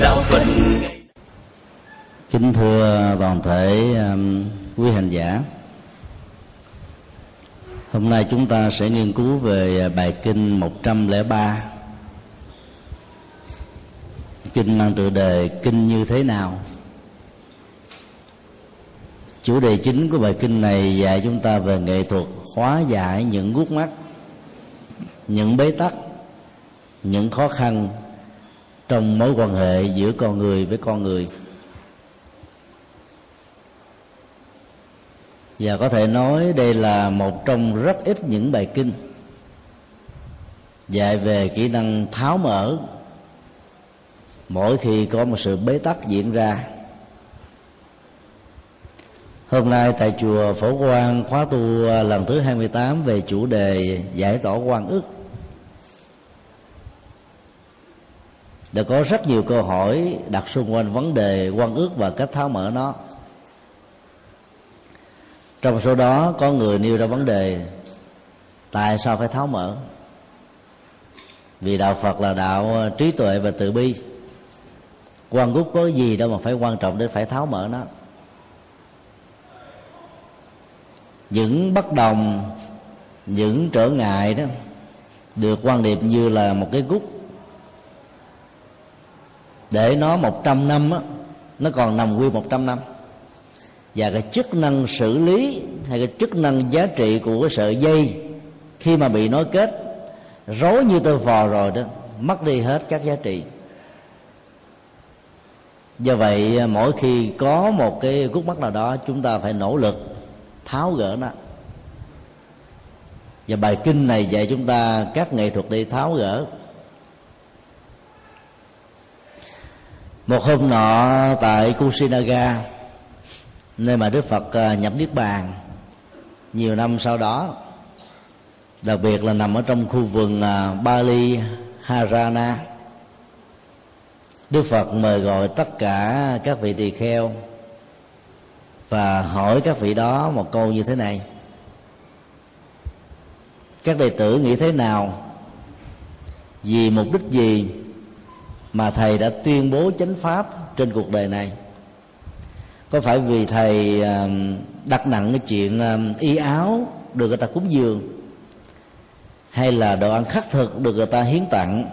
đạo phật. Kính thưa toàn thể um, quý hành giả. Hôm nay chúng ta sẽ nghiên cứu về à, bài kinh 103 kinh mang tựa đề kinh như thế nào? Chủ đề chính của bài kinh này dạy chúng ta về nghệ thuật hóa giải những gút mắt những bế tắc những khó khăn trong mối quan hệ giữa con người với con người. Và có thể nói đây là một trong rất ít những bài kinh dạy về kỹ năng tháo mở mỗi khi có một sự bế tắc diễn ra. Hôm nay tại chùa Phổ Quang khóa tu lần thứ 28 về chủ đề giải tỏa quan ức. Đã có rất nhiều câu hỏi đặt xung quanh vấn đề quan ước và cách tháo mở nó. Trong số đó, có người nêu ra vấn đề, tại sao phải tháo mở? Vì đạo phật là đạo trí tuệ và từ bi. Quan gúc có gì đâu mà phải quan trọng đến phải tháo mở nó. Những bất đồng, những trở ngại đó, được quan niệm như là một cái gút để nó một trăm năm á, nó còn nằm nguyên một trăm năm. Và cái chức năng xử lý hay cái chức năng giá trị của cái sợi dây, khi mà bị nối kết, rối như tơ vò rồi đó, mất đi hết các giá trị. Do vậy, mỗi khi có một cái gút mắt nào đó, chúng ta phải nỗ lực tháo gỡ nó. Và bài kinh này dạy chúng ta các nghệ thuật đi tháo gỡ. Một hôm nọ tại Kusinaga nơi mà Đức Phật à, nhập niết bàn. Nhiều năm sau đó, đặc biệt là nằm ở trong khu vườn à, Bali Harana, Đức Phật mời gọi tất cả các vị tỳ kheo và hỏi các vị đó một câu như thế này. Các đệ tử nghĩ thế nào? Vì mục đích gì mà thầy đã tuyên bố chánh pháp trên cuộc đời này. Có phải vì thầy đặt nặng cái chuyện y áo được người ta cúng dường hay là đồ ăn khắc thực được người ta hiến tặng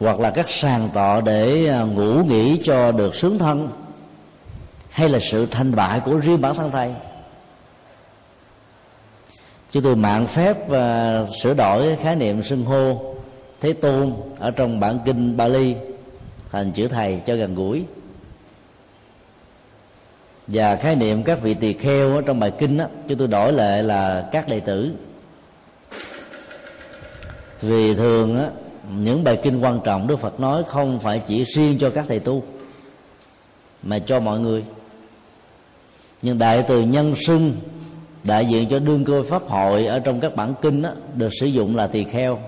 hoặc là các sàn tọ để ờ, ngủ nghỉ cho được sướng thân hay là sự thành bại của riêng bản thân thầy? Chúng tôi mạng phép uh, sửa đổi khái niệm xưng hô thế tôn ở trong bản kinh Bali thành chữ thầy cho gần gũi. Và khái niệm các vị tỳ kheo ở trong bài kinh đó, chúng tôi đổi lại là các đệ tử. Vì thường á, những bài kinh quan trọng Đức Phật nói không phải chỉ riêng cho các thầy tu mà cho mọi người. Nhưng đại từ nhân sưng đại diện cho đương cơ pháp hội ở trong các bản kinh đó, được sử dụng là tỳ kheo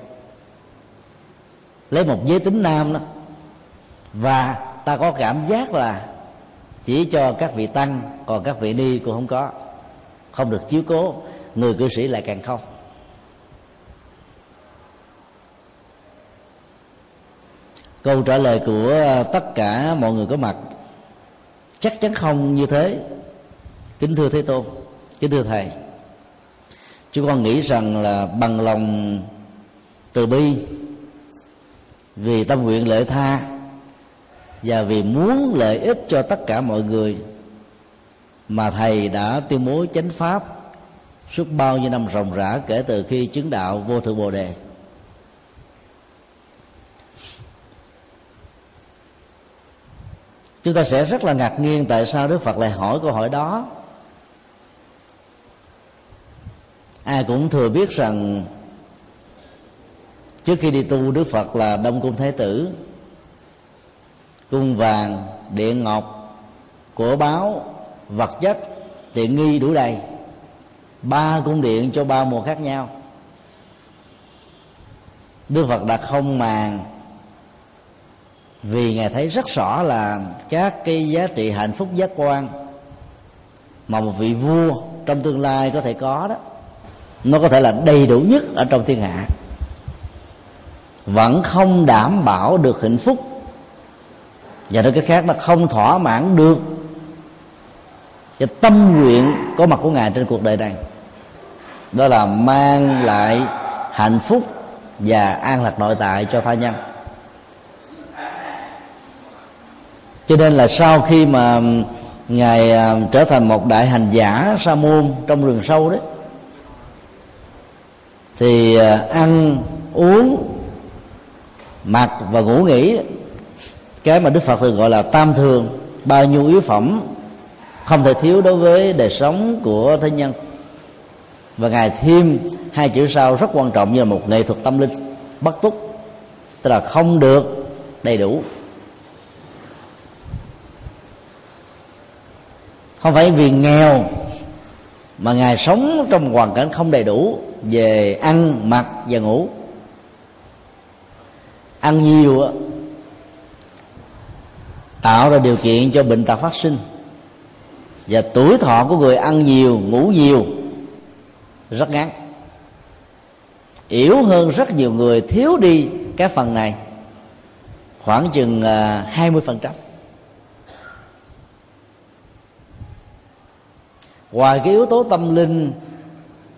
lấy một giới tính nam đó. Và ta có cảm giác là chỉ cho các vị tăng, còn các vị ni cũng không có. Không được chiếu cố, người cư sĩ lại càng không. Câu trả lời của tất cả mọi người có mặt, chắc chắn không như thế. Kính thưa thế tôn, kính thưa thầy, chúng con nghĩ rằng là bằng lòng từ bi vì tâm nguyện lợi tha và vì muốn lợi ích cho tất cả mọi người mà thầy đã tuyên bố chánh pháp suốt bao nhiêu năm ròng rã kể từ khi chứng đạo vô thượng bồ đề. Chúng ta sẽ rất là ngạc nhiên tại sao đức phật lại hỏi câu hỏi đó. Ai cũng thừa biết rằng trước khi đi tu, đức phật là đông cung thái tử. Cung vàng điện ngọc của báo, vật chất, tiện nghi đủ đầy. Ba cung điện cho ba mùa khác nhau. Đức phật đã không màng vì ngài thấy rất rõ là các cái giá trị hạnh phúc giác quan mà một vị vua trong tương lai có thể có đó, nó có thể là đầy đủ nhất ở trong thiên hạ vẫn không đảm bảo được hạnh phúc. Và nói cách khác là không thỏa mãn được. Cái tâm nguyện có mặt của ngài trên cuộc đời này. Đó là mang lại hạnh phúc và an lạc nội tại cho tha nhân. Cho nên là sau khi mà ngài à, trở thành một đại hành giả sa môn trong rừng sâu đấy, thì à, ăn uống mặc và ngủ nghỉ. Cái mà đức phật thường gọi là tam thường, bao nhiêu yếu phẩm, không thể thiếu đối với đời sống của thế nhân. Và ngài thêm hai chữ sau rất quan trọng như là một nghệ thuật tâm linh, bất túc, tức là không được đầy đủ. Không phải vì nghèo mà ngài sống trong hoàn cảnh không đầy đủ về ăn, mặc và ngủ ăn nhiều tạo ra điều kiện cho bệnh tật phát sinh. Và tuổi thọ của người ăn nhiều ngủ nhiều rất ngắn. Yếu hơn rất nhiều người thiếu đi cái phần này khoảng chừng à, hai mươi phần trăm. Ngoài cái yếu tố tâm linh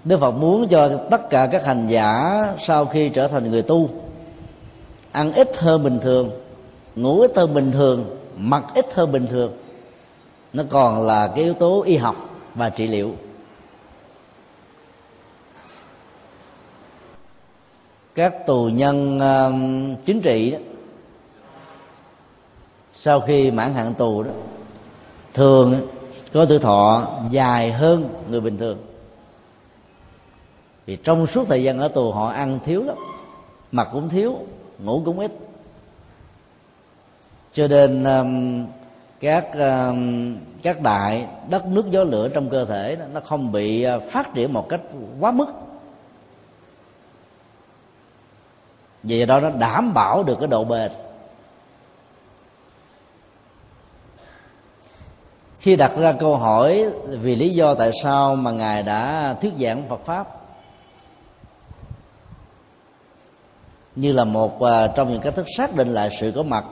Đức Phật muốn cho tất cả các hành giả sau khi trở thành người tu ăn ít hơn bình thường ngủ ít hơn bình thường mặc ít hơn bình thường. Nó còn là cái yếu tố y học và trị liệu. Các tù nhân uh, chính trị đó sau khi mãn hạn tù đó thường có tuổi thọ dài hơn người bình thường. Vì trong suốt thời gian ở tù họ ăn thiếu lắm mặc cũng thiếu ngủ cũng ít. Cho nên um, các um, các đại đất nước gió lửa trong cơ thể đó, nó không bị à, phát triển một cách quá mức. Vì đó nó đảm bảo được cái độ bền. Khi đặt ra câu hỏi vì lý do tại sao mà ngài đã thuyết giảng Phật pháp như là một à, trong những cách thức xác định lại sự có mặt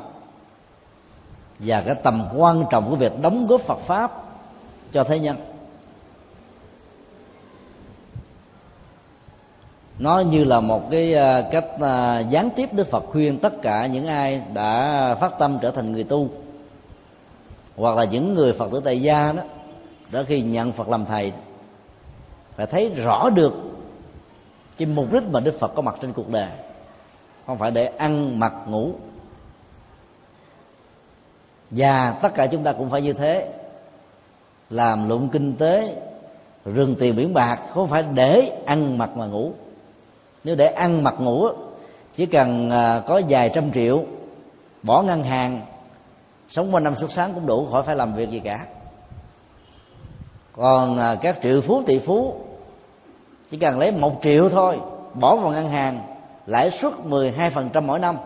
và cái tầm quan trọng của việc đóng góp Phật pháp cho thế nhân. Nó như là một cái à, cách à, gián tiếp Đức Phật khuyên tất cả những ai đã phát tâm trở thành người tu hoặc là những người phật tử tại gia đó đó khi nhận phật làm thầy phải thấy rõ được cái mục đích mà đức phật có mặt trên cuộc đời không phải để ăn mặc ngủ. Và tất cả chúng ta cũng phải như thế. Làm lụng kinh tế, rừng tiền biển bạc, không phải để ăn mặc mà ngủ. Nếu để ăn mặc ngủ, chỉ cần à, có vài trăm triệu, bỏ ngân hàng, sống qua năm suốt sáng cũng đủ, khỏi phải làm việc gì cả. Còn à, các triệu phú, tỷ phú, chỉ cần lấy một triệu thôi, bỏ vào ngân hàng lãi suất 12% mỗi năm.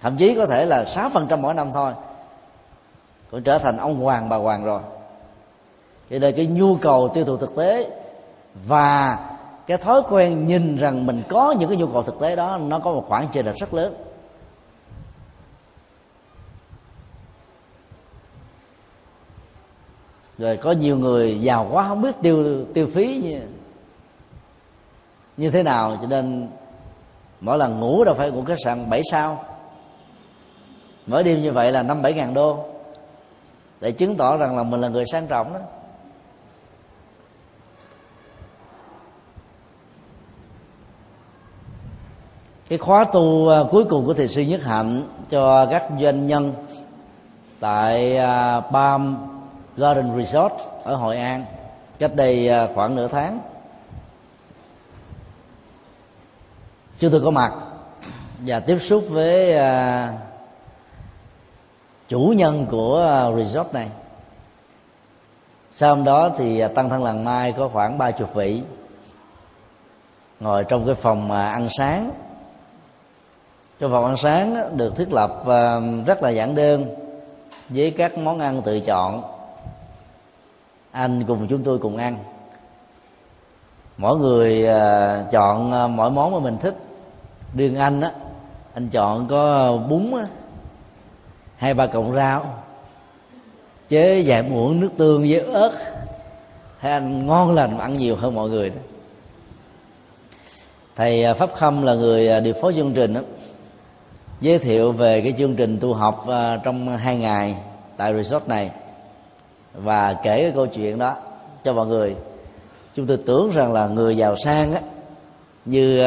Thậm chí có thể là 6% mỗi năm thôi. Cũng trở thành ông hoàng, bà hoàng rồi. Cho nên cái nhu cầu tiêu thụ thực tế và cái thói quen nhìn rằng mình có những cái nhu cầu thực tế đó, nó có một khoảng chênh lệch rất lớn. Rồi có nhiều người giàu quá, không biết tiêu tiêu phí như như thế nào. Cho nên mỗi lần ngủ đâu phải ngủ khách sạn 7 sao. Mỗi đêm như vậy là năm bảy ngàn đô. Để chứng tỏ rằng là mình là người sang trọng đó. Cái khóa tu à, cuối cùng của thầy sư nhất hạnh cho các doanh nhân tại à, Palm Garden Resort ở Hội An, cách đây à, khoảng nửa tháng. Chúng tôi có mặt. Và tiếp xúc với à, chủ nhân của à, resort này. Sau hôm đó thì à, tăng thân làng mai có khoảng ba chục vị ngồi trong cái phòng à, ăn sáng. Trong phòng ăn sáng được thiết lập rất là giản đơn với các món ăn tự chọn. Anh cùng chúng tôi cùng ăn. Mỗi người chọn mỗi món mà mình thích riêng anh á anh chọn có bún á hai ba cọng rau chế vài muỗng nước tương với ớt. Thấy anh ngon lành ăn nhiều hơn mọi người đó. Thầy à, pháp khâm là người à, điều phối chương trình đó, giới thiệu về cái chương trình tu học à, trong hai ngày tại resort này. Và kể cái câu chuyện đó cho mọi người. Chúng tôi tưởng rằng là người giàu sang á như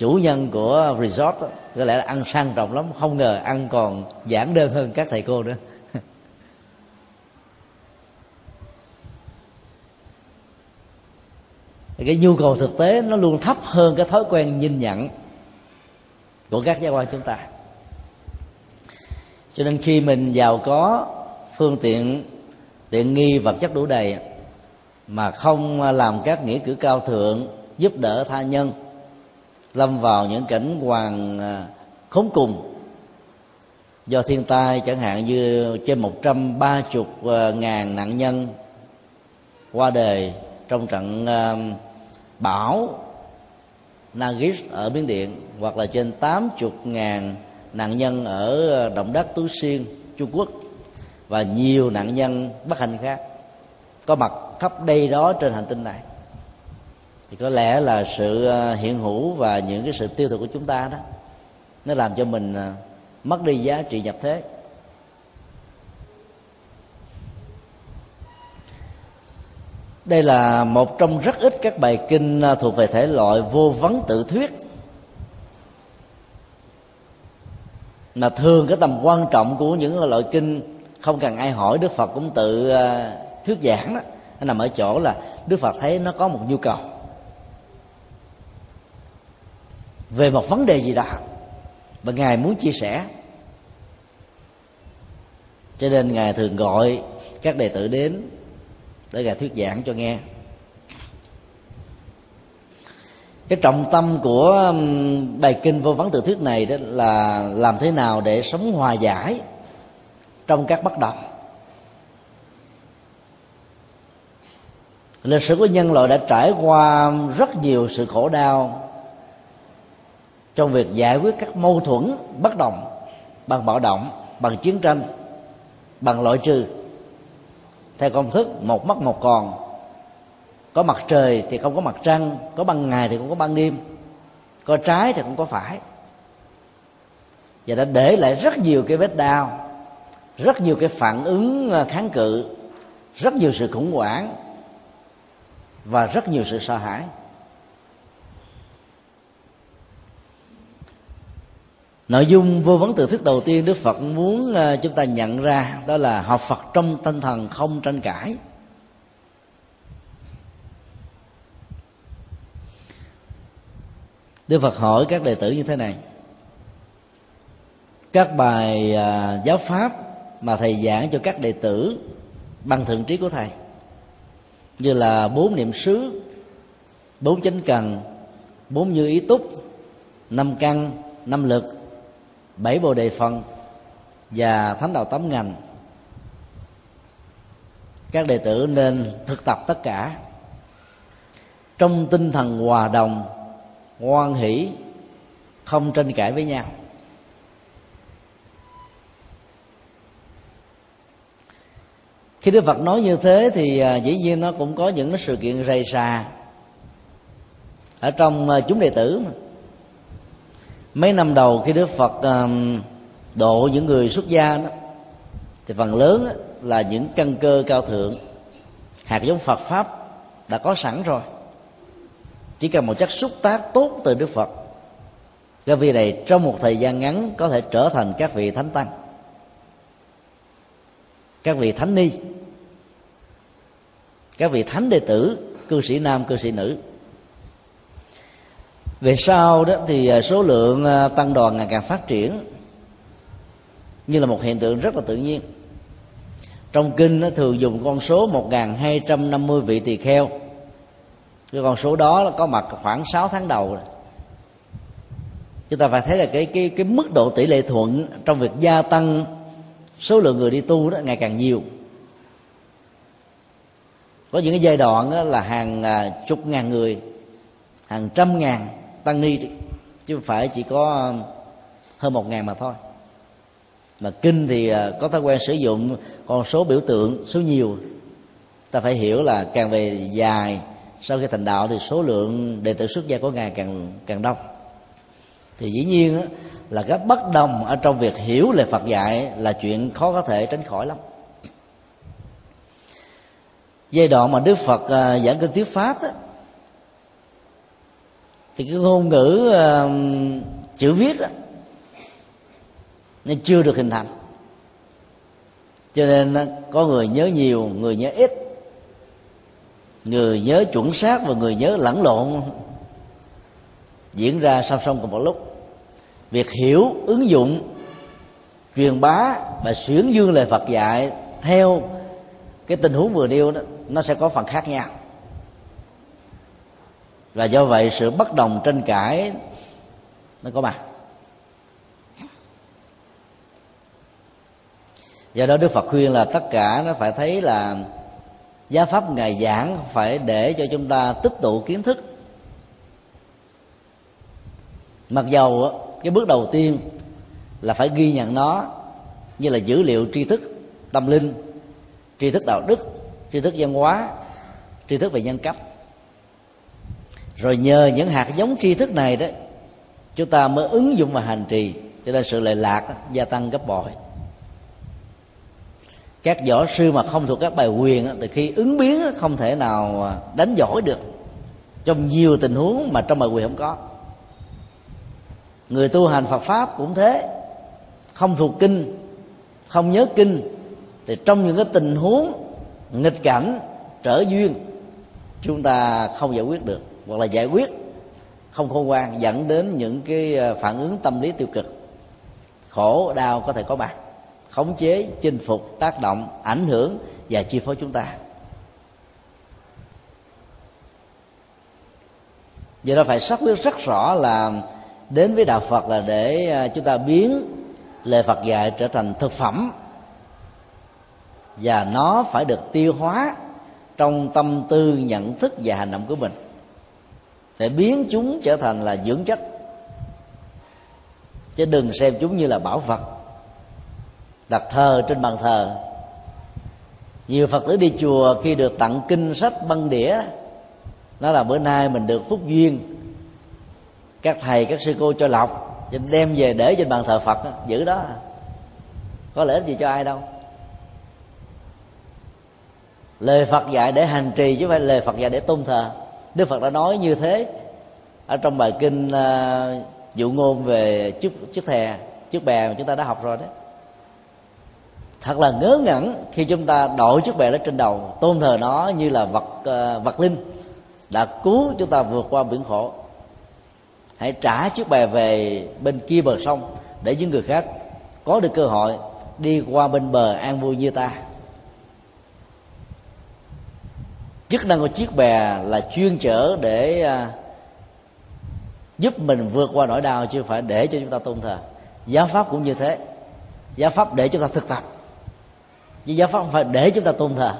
chủ nhân của resort đó, có lẽ là ăn sang trọng lắm không ngờ ăn còn giản đơn hơn các thầy cô nữa. Cái nhu cầu thực tế nó luôn thấp hơn cái thói quen nhìn nhận của các giáo quan chúng ta. Cho nên khi mình giàu có phương tiện tiện nghi vật chất đủ đầy mà không làm các nghĩa cử cao thượng giúp đỡ tha nhân lâm vào những cảnh hoàng à, khốn cùng. Do thiên tai chẳng hạn như trên một trăm ba chục à, ngàn nạn nhân qua đời trong trận à, bão Nagis ở Miến Điện hoặc là trên 80 ngàn nạn nhân ở à, động đất Tú Xuyên Trung Quốc và nhiều nạn nhân bất hạnh khác có mặt khắp đây đó trên hành tinh này thì có lẽ là sự ờ, hiện hữu và những cái sự tiêu thụ của chúng ta đó, nó làm cho mình ờ, mất đi giá trị nhập thế. Đây là một trong rất ít các bài kinh ờ, thuộc về thể loại vô vấn tự thuyết, mà thường cái tầm quan trọng của những loại kinh không cần ai hỏi, đức phật cũng tự thuyết giảng đó. Nó nằm ở chỗ là đức phật thấy nó có một nhu cầu. Về một vấn đề gì đó và ngài muốn chia sẻ. Cho nên ngài thường gọi các đệ tử đến để ngài thuyết giảng cho nghe. Cái trọng tâm của bài kinh vô vấn tự thuyết này đó là làm thế nào để sống hòa giải trong các bất đồng. Lịch sử của nhân loại đã trải qua rất nhiều sự khổ đau trong việc giải quyết các mâu thuẫn bất đồng bằng bạo động, bằng chiến tranh, bằng loại trừ. Theo công thức, một mất một còn. Có mặt trời thì không có mặt trăng, có ban ngày thì cũng có ban đêm, có trái thì cũng có phải. Và đã để lại rất nhiều cái vết đau, rất nhiều cái phản ứng à, kháng cự, rất nhiều sự khủng hoảng và rất nhiều sự sợ hãi. Nội dung vô vấn từ thức đầu tiên đức phật muốn à, chúng ta nhận ra đó là học phật trong tinh thần không tranh cãi. Đức phật hỏi các đệ tử như thế này. Các bài à, giáo pháp mà thầy giảng cho các đệ tử bằng thượng trí của thầy, như là bốn niệm xứ, bốn chánh cần, bốn như ý túc, năm căn, năm lực bảy bồ đề phần và thánh đạo tám ngành. Các đệ tử nên thực tập tất cả. Trong tinh thần hòa đồng ngoan hỷ, không tranh cãi với nhau. Khi đức phật nói như thế thì à, dĩ nhiên nó cũng có những sự kiện rầy rà ở trong à, chúng đệ tử mà mấy năm đầu khi đức phật um, độ những người xuất gia đó thì phần lớn là những căn cơ cao thượng. Hạt giống phật pháp đã có sẵn rồi. Chỉ cần một chất xúc tác tốt từ đức phật các vị này trong một thời gian ngắn có thể trở thành các vị thánh tăng các vị thánh ni các vị thánh đệ tử cư sĩ nam cư sĩ nữ về sau đó thì à, số lượng à, tăng đoàn ngày càng phát triển như là một hiện tượng rất là tự nhiên. Trong kinh nó thường dùng con số 1250 vị tỳ kheo. Cái con số đó có mặt khoảng 6 tháng đầu chúng ta phải thấy là cái cái cái mức độ tỷ lệ thuận trong việc gia tăng số lượng người đi tu đó ngày càng nhiều. Có những cái giai đoạn đó là hàng à, chục ngàn người, hàng trăm ngàn tăng ni chứ không phải chỉ có ờ, hơn một ngàn mà thôi. Mà kinh thì ờ, có thói quen sử dụng con số biểu tượng số nhiều. Ta phải hiểu là càng về dài sau khi thành đạo thì số lượng đệ tử xuất gia của ngài càng càng đông. Thì dĩ nhiên là các bất đồng ở trong việc hiểu lời Phật dạy là chuyện khó có thể tránh khỏi lắm. Giai đoạn mà Đức Phật ờ, giảng kinh thuyết pháp đó, thì cái ngôn ngữ uh, chữ viết đó, nó chưa được hình thành. Cho nên có người nhớ nhiều người nhớ ít người nhớ chuẩn xác và người nhớ lẫn lộn diễn ra song song cùng một lúc. Việc hiểu ứng dụng truyền bá và xuyến dương lời Phật dạy theo cái tình huống vừa nêu đó nó sẽ có phần khác nhau và do vậy sự bất đồng tranh cãi nó có mặt. Do đó đức phật khuyên là tất cả nó phải thấy là giáo pháp ngài giảng phải để cho chúng ta tích tụ kiến thức. Mặc dầu cái bước đầu tiên là phải ghi nhận nó như là dữ liệu tri thức tâm linh, tri thức đạo đức, tri thức văn hóa, tri thức về nhân cách rồi nhờ những hạt giống tri thức này đó chúng ta mới ứng dụng và hành trì. Cho nên sự lệ lạc đó, gia tăng gấp bội. Các võ sư mà không thuộc các bài quyền thì khi ứng biến không thể nào à, đánh giỏi được. Trong nhiều tình huống mà trong bài quyền không có. Người tu hành phật pháp cũng thế. Không thuộc kinh không nhớ kinh thì trong những cái tình huống nghịch cảnh trở duyên chúng ta không giải quyết được hoặc là giải quyết không khôn ngoan, dẫn đến những cái ờ, phản ứng tâm lý tiêu cực. Khổ, đau có thể có mặt, khống chế, chinh phục, tác động, ảnh hưởng và chi phối chúng ta. Do đó phải xác quyết rất rõ là đến với đạo phật là để ờ, chúng ta biến lời phật dạy trở thành thực phẩm và nó phải được tiêu hóa trong tâm tư, nhận thức và hành động của mình để biến chúng trở thành là dưỡng chất. Chứ đừng xem chúng như là bảo vật. Đặt thờ trên bàn thờ. Nhiều phật tử đi chùa khi được tặng kinh sách băng đĩa, nó là bữa nay mình được phúc duyên. Các thầy, các sư cô cho lọc đem về để trên bàn thờ phật, giữ đó. Có lợi ích gì cho ai đâu. Lời phật dạy để hành trì chứ không phải lời phật dạy để tôn thờ đức phật đã nói như thế ở trong bài kinh uh, dụ ngôn về chiếc chiếc thè chiếc bè mà chúng ta đã học rồi đấy thật là ngớ ngẩn khi chúng ta đội chiếc bè đó trên đầu tôn thờ nó như là vật uh, vật linh đã cứu chúng ta vượt qua biển khổ. Hãy trả chiếc bè về bên kia bờ sông để những người khác có được cơ hội đi qua bên bờ an vui như ta. Chức năng của chiếc bè là chuyên chở để à, giúp mình vượt qua nỗi đau chứ không phải để cho chúng ta tôn thờ. Giáo pháp cũng như thế. Giáo pháp để chúng ta thực tập. Chứ giáo pháp không phải để chúng ta tôn thờ.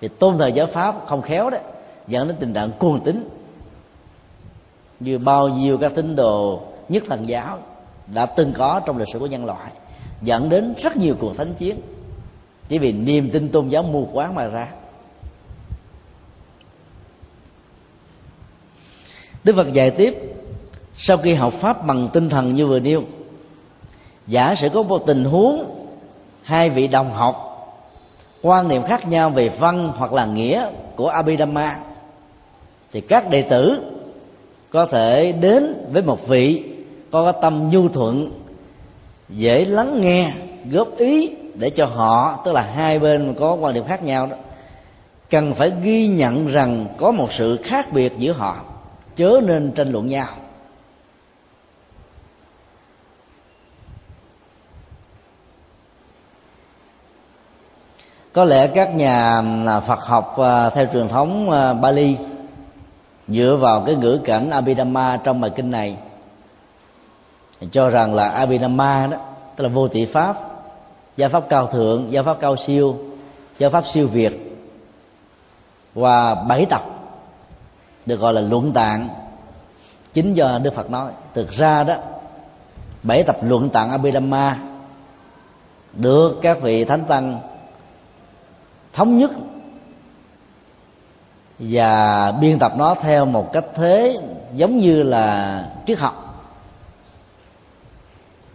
Vì tôn thờ giáo pháp không khéo đấy dẫn đến tình trạng cuồng tín. Như bao nhiêu các tín đồ nhất thần giáo đã từng có trong lịch sử của nhân loại dẫn đến rất nhiều cuộc thánh chiến. Chỉ vì niềm tin tôn giáo mù quáng mà ra. Đức phật dạy tiếp, sau khi học pháp bằng tinh thần như vừa nêu, giả sử có một tình huống hai vị đồng học quan niệm khác nhau về văn hoặc là nghĩa của abhidhamma, thì các đệ tử có thể đến với một vị có tâm nhu thuận, dễ lắng nghe, góp ý để cho họ, tức là hai bên có quan điểm khác nhau đó, cần phải ghi nhận rằng có một sự khác biệt giữa họ chớ nên tranh luận nhau. Có lẽ các nhà à, Phật học à, theo truyền thống à, Bali, dựa vào cái ngữ cảnh Abhidhamma trong bài kinh này, cho rằng là Abhidhamma đó, tức là vô tỷ pháp, gia pháp cao thượng, gia pháp cao siêu, gia pháp siêu việt, và bảy tập được gọi là luận tạng. Chính do Đức Phật nói, thực ra đó, bảy tập luận tạng Abhidhamma được các vị thánh tăng thống nhất và biên tập nó theo một cách thế giống như là triết học.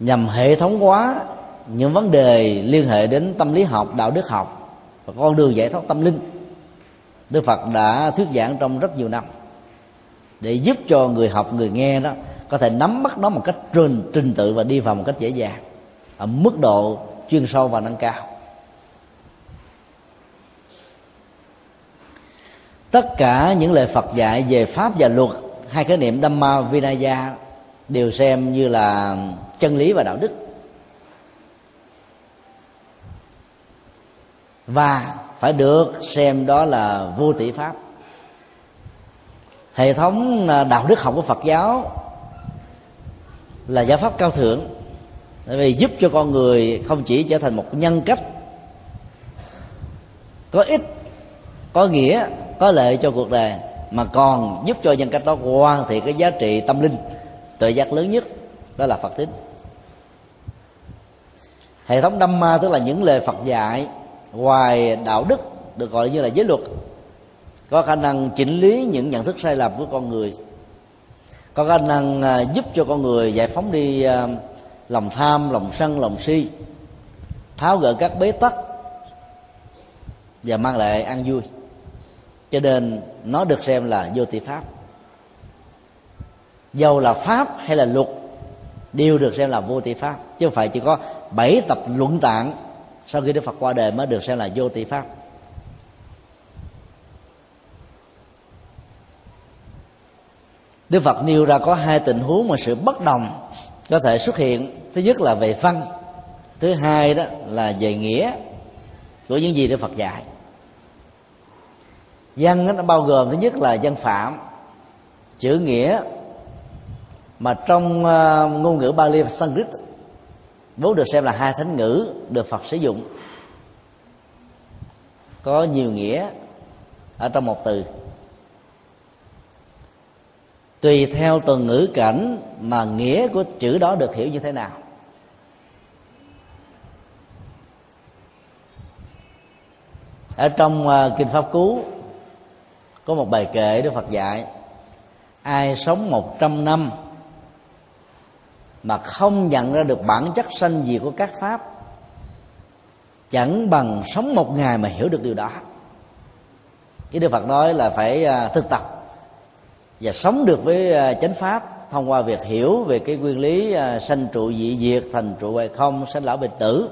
Nhằm hệ thống hóa những vấn đề liên hệ đến tâm lý học, đạo đức học và con đường giải thoát tâm linh, đức phật đã thuyết giảng trong rất nhiều năm để giúp cho người học người nghe đó có thể nắm bắt nó một cách trình, trình tự và đi vào một cách dễ dàng ở mức độ chuyên sâu và nâng cao. Tất cả những lời Phật dạy về pháp và luật hai khái niệm Dhamma Vinaya đều xem như là chân lý và đạo đức. Và phải được xem đó là vô tỷ pháp hệ thống à, đạo đức học của Phật giáo là giải pháp cao thượng. Bởi vì giúp cho con người không chỉ trở thành một nhân cách, có ích, có nghĩa, có lợi cho cuộc đời, mà còn giúp cho nhân cách đó hoàn thiện cái giá trị tâm linh, tự giác lớn nhất, đó là phật tính. Hệ thống đâm ma tức là những lời phật dạy, ngoài đạo đức, được gọi như là giới luật có khả năng chỉnh lý những nhận thức sai lầm của con người. Có khả năng à, giúp cho con người giải phóng đi à, lòng tham, lòng sân, lòng si, tháo gỡ các bế tắc và mang lại an vui. Cho nên nó được xem là vô tỷ pháp. Dầu là pháp hay là luật đều được xem là vô tỷ pháp, chứ không phải chỉ có bảy tập luận tạng sau khi đức phật qua đời mới được xem là vô tỷ pháp. Đức phật nêu ra có hai tình huống mà sự bất đồng có thể xuất hiện. Thứ nhất là về văn thứ hai đó là về nghĩa của những gì đức phật dạy. Văn nó bao gồm thứ nhất là văn phạm chữ nghĩa mà trong uh, ngôn ngữ Bali và Sanskrit vốn được xem là hai thánh ngữ được Phật sử dụng. Có nhiều nghĩa ở trong một từ tùy theo từng ngữ cảnh mà nghĩa của chữ đó được hiểu như thế nào. Ở trong à, kinh pháp cú, có một bài kệ đức phật dạy, ai sống một trăm năm mà không nhận ra được bản chất sanh diệt của các pháp, chẳng bằng sống một ngày mà hiểu được điều đó. Cái đức phật nói là phải à, thực tập và sống được với ờ, chánh pháp thông qua việc hiểu về cái nguyên lý ờ, sanh trụ dị diệt, thành trụ hay không, sanh lão bệnh tử,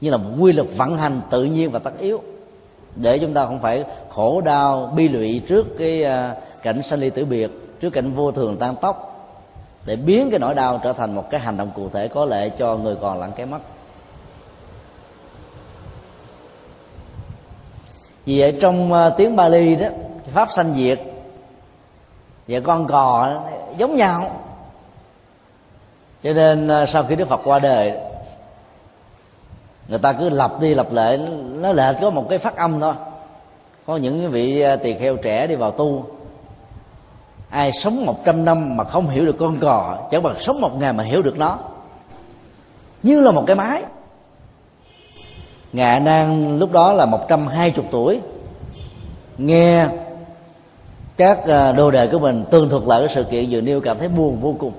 như là một quy luật vận hành tự nhiên và tất yếu. Để chúng ta không phải khổ đau, bi lụy trước cái ờ, cảnh sanh ly tử biệt, trước cảnh vô thường tan tóc, để biến cái nỗi đau trở thành một cái hành động cụ thể có lệ cho người còn lặng cái mất. Vì vậy trong tiếng Bali đó, pháp sanh diệt và con cò giống nhau. Cho nên à, sau khi Đức Phật qua đời, người ta cứ lặp đi lặp lại, nó lệch có một cái phát âm thôi. Có những vị à, tỳ kheo trẻ đi vào tu, ai sống một trăm năm mà không hiểu được con cò, chẳng bằng sống một ngày mà hiểu được nó. Như là một cái máy. Ngài nan lúc đó là một trăm hai chục tuổi, nghe các à, đồ đề của mình tương thuật lại cái sự kiện vừa nêu cảm thấy buồn vô cùng.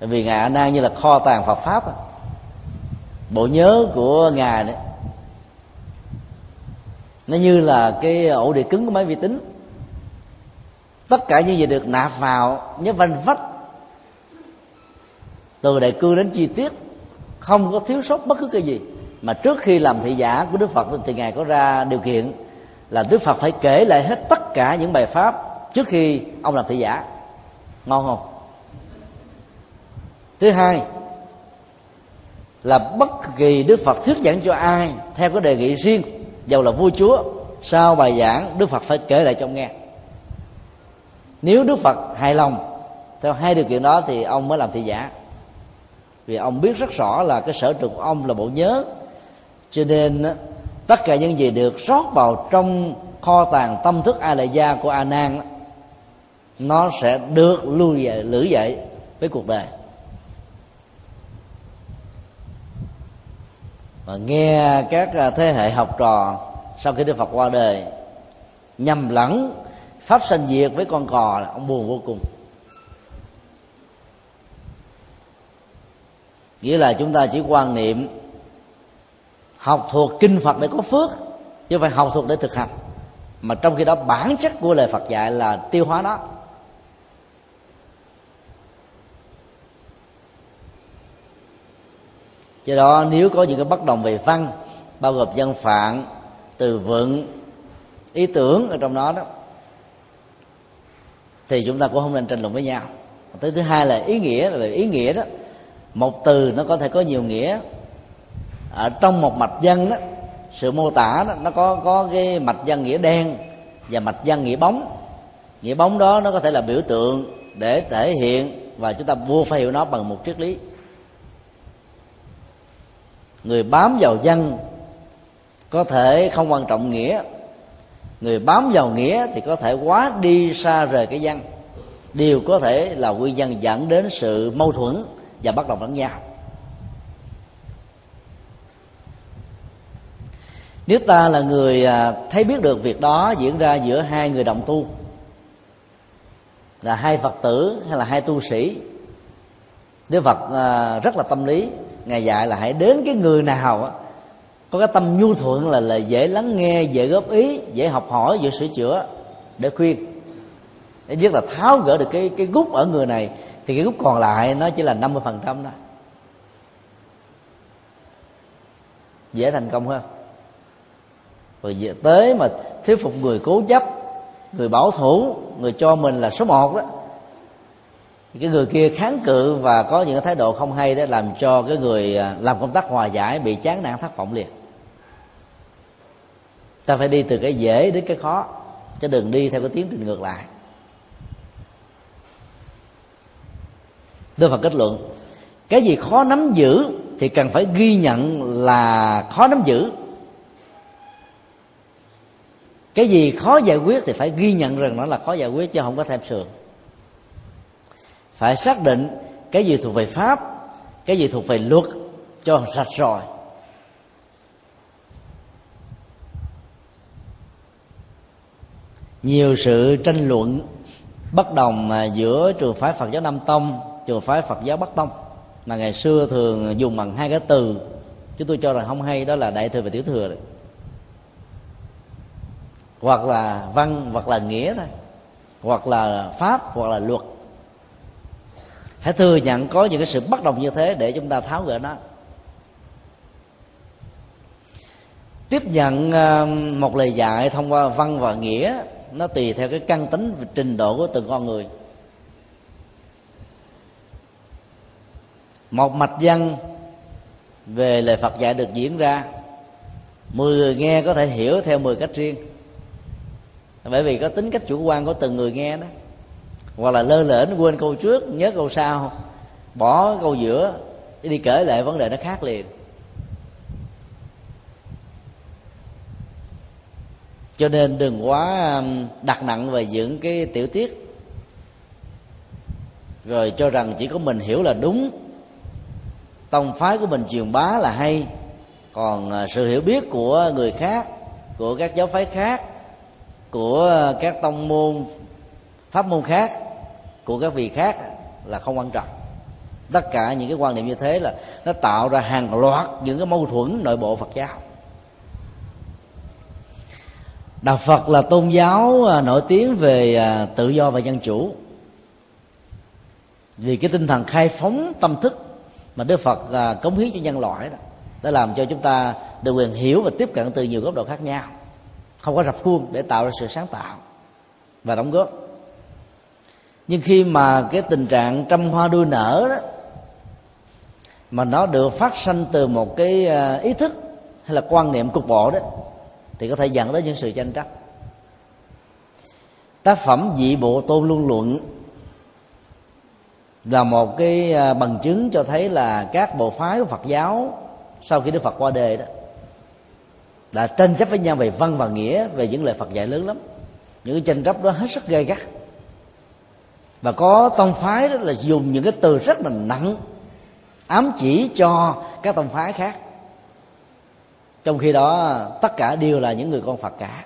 Vì ngài a nan như là kho tàng phật pháp à. bộ nhớ của ngài đấy nó như là cái ổ đĩa cứng của máy vi tính. Tất cả những gì được nạp vào nhớ vanh vách. Từ đại cương đến chi tiết, không có thiếu sót bất cứ cái gì. Mà trước khi làm thị giả của đức phật thì ngài có ra điều kiện là đức phật phải kể lại hết tất cả những bài pháp trước khi ông làm thị giả. Ngon không? Thứ hai là bất kỳ đức phật thuyết giảng cho ai theo cái đề nghị riêng, dầu là vua chúa, sau bài giảng, đức phật phải kể lại cho ông nghe. Nếu đức phật hài lòng theo hai điều kiện đó thì ông mới làm thị giả. Vì ông biết rất rõ là cái sở trường của ông là bộ nhớ, cho nên tất cả những gì được rót vào trong kho tàng tâm thức a la gia của a nan nó sẽ được lưu dạy, lữ dậy với cuộc đời. Và nghe các à, thế hệ học trò sau khi đức phật qua đời nhầm lẫn pháp sanh diệt với con cò ông buồn vô cùng. Nghĩa là chúng ta chỉ quan niệm học thuộc kinh phật để có phước, chứ phải học thuộc để thực hành. Mà trong khi đó, bản chất của lời phật dạy là tiêu hóa nó. Do đó, nếu có những cái bất đồng về văn, bao gồm dân phạm từ vựng, ý tưởng ở trong đó đó, thì chúng ta cũng không nên tranh luận với nhau. Thứ thứ hai là ý nghĩa, là về ý nghĩa đó, một từ nó có thể có nhiều nghĩa ở trong một mạch dân đó sự mô tả đó, nó có có cái mạch dân nghĩa đen và mạch dân nghĩa bóng. Nghĩa bóng đó nó có thể là biểu tượng để thể hiện và chúng ta buộc phải hiểu nó bằng một triết lý. Người bám vào dân có thể không quan trọng nghĩa. Người bám vào nghĩa thì có thể quá đi xa rời cái dân. Đều có thể là nguyên nhân dẫn đến sự mâu thuẫn và bất đồng lẫn nhau. Nếu ta là người à, thấy biết được việc đó diễn ra giữa hai người đồng tu, là hai phật tử hay là hai tu sĩ đức phật à, rất là tâm lý, ngài dạy là hãy đến cái người nào có cái tâm nhu thuận là là dễ lắng nghe, dễ góp ý, dễ học hỏi, dễ sửa chữa, để khuyên. Để nhất là tháo gỡ được cái cái gút ở người này, thì cái gút còn lại nó chỉ là 50% phần trăm đó dễ thành công hơn rồi về tới mà thuyết phục người cố chấp, người bảo thủ, người cho mình là số một đó. Cái người kia kháng cự và có những thái độ không hay để làm cho cái người à, làm công tác hòa giải bị chán nản thất vọng liền. Ta phải đi từ cái dễ đến cái khó, chứ đừng đi theo cái tiến trình ngược lại. Đức Phật kết luận, cái gì khó nắm giữ thì cần phải ghi nhận là khó nắm giữ cái gì khó giải quyết thì phải ghi nhận rằng nó là khó giải quyết chứ không có thêm sườn phải xác định cái gì thuộc về pháp, cái gì thuộc về luật cho sạch rồi nhiều sự tranh luận bất đồng giữa trường phái Phật giáo Nam Tông, trường phái Phật giáo Bắc Tông, mà ngày xưa thường dùng bằng hai cái từ, chứ tôi cho rằng không hay, đó là đại thừa và tiểu thừa đấy hoặc là văn, hoặc là nghĩa thôi, hoặc là pháp, hoặc là luật. Phải thừa nhận có những cái sự bất đồng như thế để chúng ta tháo gỡ nó. Tiếp nhận um, một lời dạy thông qua văn và nghĩa, nó tùy theo cái căn tính và trình độ của từng con người. Một mạch văn về lời Phật dạy được diễn ra. Mười người nghe có thể hiểu theo mười cách riêng bởi vì có tính cách chủ quan của từng người nghe đó. Hoặc là lơ lửng, quên câu trước, nhớ câu sau, bỏ câu giữa, đi kể lại vấn đề nó khác liền. Cho nên đừng quá um, đặt nặng về những cái tiểu tiết. Rồi cho rằng chỉ có mình hiểu là đúng. Tông phái của mình truyền bá là hay. Còn uh, sự hiểu biết của người khác, của các giáo phái khác của ờ, các tông môn, pháp môn khác, của các vị khác là không quan trọng. Tất cả những cái quan niệm như thế là nó tạo ra hàng loạt những cái mâu thuẫn nội bộ phật giáo. Đạo phật là tôn giáo ờ, nổi tiếng về ờ, tự do và dân chủ. Vì cái tinh thần khai phóng tâm thức mà đức phật cống hiến cho nhân loại đó, đã làm cho chúng ta được quyền hiểu và tiếp cận từ nhiều góc độ khác nhau không có rập khuôn để tạo ra sự sáng tạo và đóng góp. Nhưng khi mà cái tình trạng trăm hoa đua nở đó, mà nó được phát sinh từ một cái à, ý thức hay là quan niệm cục bộ đó, thì có thể dẫn đến những sự tranh chấp. Tác phẩm dị bộ tôn luân luận là một cái à, bằng chứng cho thấy là các bộ phái của Phật giáo sau khi Đức Phật qua đời đó đã tranh chấp với nhau về văn và nghĩa, về những lời Phật dạy lớn lắm. Những cái tranh chấp đó hết sức gây gắt. Và có tông phái đó là dùng những cái từ rất là nặng, ám chỉ cho các tông phái khác. Trong khi đó, tất cả đều là những người con phật cả.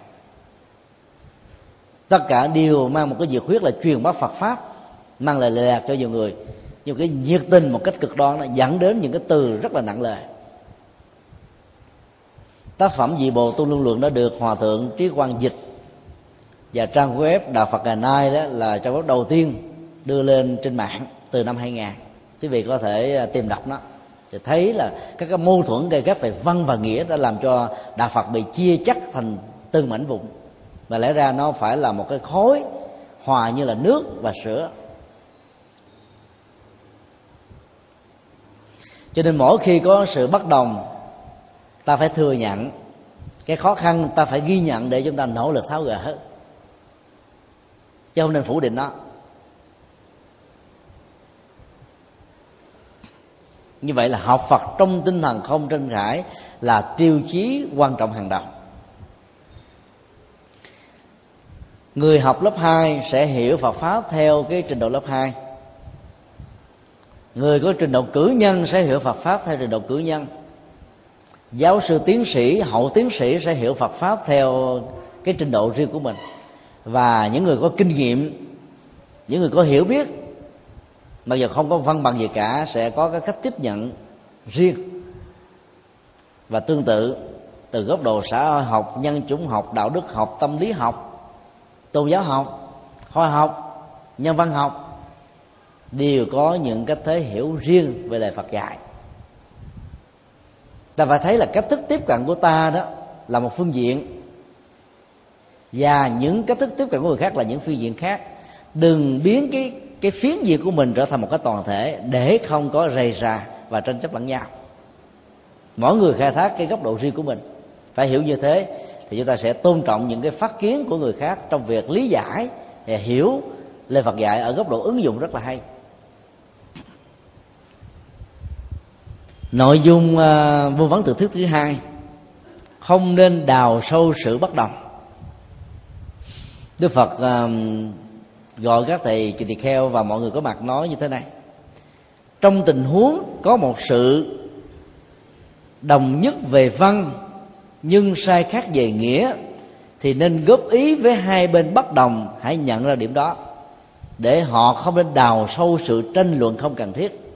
Tất cả đều mang một cái nhiệt huyết là truyền bá phật pháp, mang lại lệ lạc cho nhiều người. Nhưng cái nhiệt tình một cách cực đoan nó dẫn đến những cái từ rất là nặng lời tác phẩm dị bộ tu luân lượng đã được hòa thượng trí quang dịch. Và trang web đạo phật ngày nay đó là trang web đầu tiên đưa lên trên mạng từ năm 2000 quý vị có thể à, tìm đọc nó thì thấy là các cái mâu thuẫn gây gắt về văn và nghĩa đã làm cho đạo phật bị chia chắc thành từng mảnh vụn. Và lẽ ra nó phải là một cái khối hòa như là nước và sữa. Cho nên mỗi khi có sự bất đồng ta phải thừa nhận. Cái khó khăn ta phải ghi nhận để chúng ta nỗ lực tháo gỡ. Chứ không nên phủ định nó. Như vậy là học phật trong tinh thần không tranh cãi là tiêu chí quan trọng hàng đầu. Người học lớp 2 sẽ hiểu Phật pháp theo cái trình độ lớp 2 người có trình độ cử nhân sẽ hiểu Phật pháp theo trình độ cử nhân giáo sư tiến sĩ, hậu tiến sĩ sẽ hiểu Phật pháp theo cái trình độ riêng của mình. Và những người có kinh nghiệm, những người có hiểu biết, mặc dù không có văn bằng gì cả, sẽ có cái cách tiếp nhận riêng và tương tự từ góc độ xã hội học, nhân chủng học, đạo đức học, tâm lý học, tôn giáo học, khoa học, nhân văn học, đều có những cách thế hiểu riêng về lời phật dạy ta phải thấy là cách thức tiếp cận của ta đó là một phương diện. Và những cách thức tiếp cận của người khác là những phương diện khác. Đừng biến cái cái phiến diện của mình trở thành một cái toàn thể để không có rầy rà và tranh chấp lẫn nhau. Mỗi người khai thác cái góc độ riêng của mình. Phải hiểu như thế thì chúng ta sẽ tôn trọng những cái phát kiến của người khác trong việc lý giải và hiểu lời Phật dạy ở góc độ ứng dụng rất là hay. Nội dung uh, vô vấn tự thuyết thứ hai không nên đào sâu sự bất đồng. Đức phật uh, gọi các thầy kỳ tỳ kheo và mọi người có mặt nói như thế này. Trong tình huống có một sự đồng nhất về văn nhưng sai khác về nghĩa thì nên góp ý với hai bên bất đồng hãy nhận ra điểm đó. Để họ không nên đào sâu sự tranh luận không cần thiết.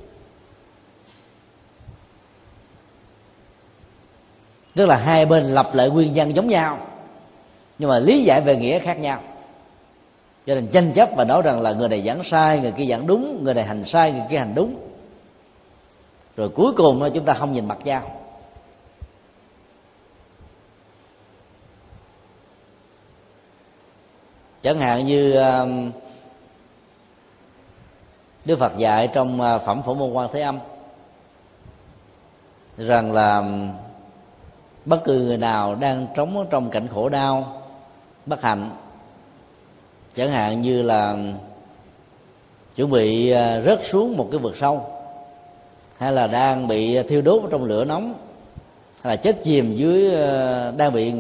Tức là hai bên lập lại nguyên nhân giống nhau, nhưng mà lý giải về nghĩa khác nhau. Cho nên tranh chấp và nói rằng là người này giảng sai, người kia giảng đúng, người này hành sai, người kia hành đúng. Rồi cuối cùng chúng ta không nhìn mặt nhau. Chẳng hạn như um, đức phật dạy trong uh, phẩm phổ môn quan thế âm rằng là um, bất cứ người nào đang trống trong cảnh khổ đau, bất hạnh, chẳng hạn như là chuẩn bị à, rớt xuống một cái vực sâu, hay là đang bị thiêu đốt trong lửa nóng, hay là chết chìm dưới à, đang bị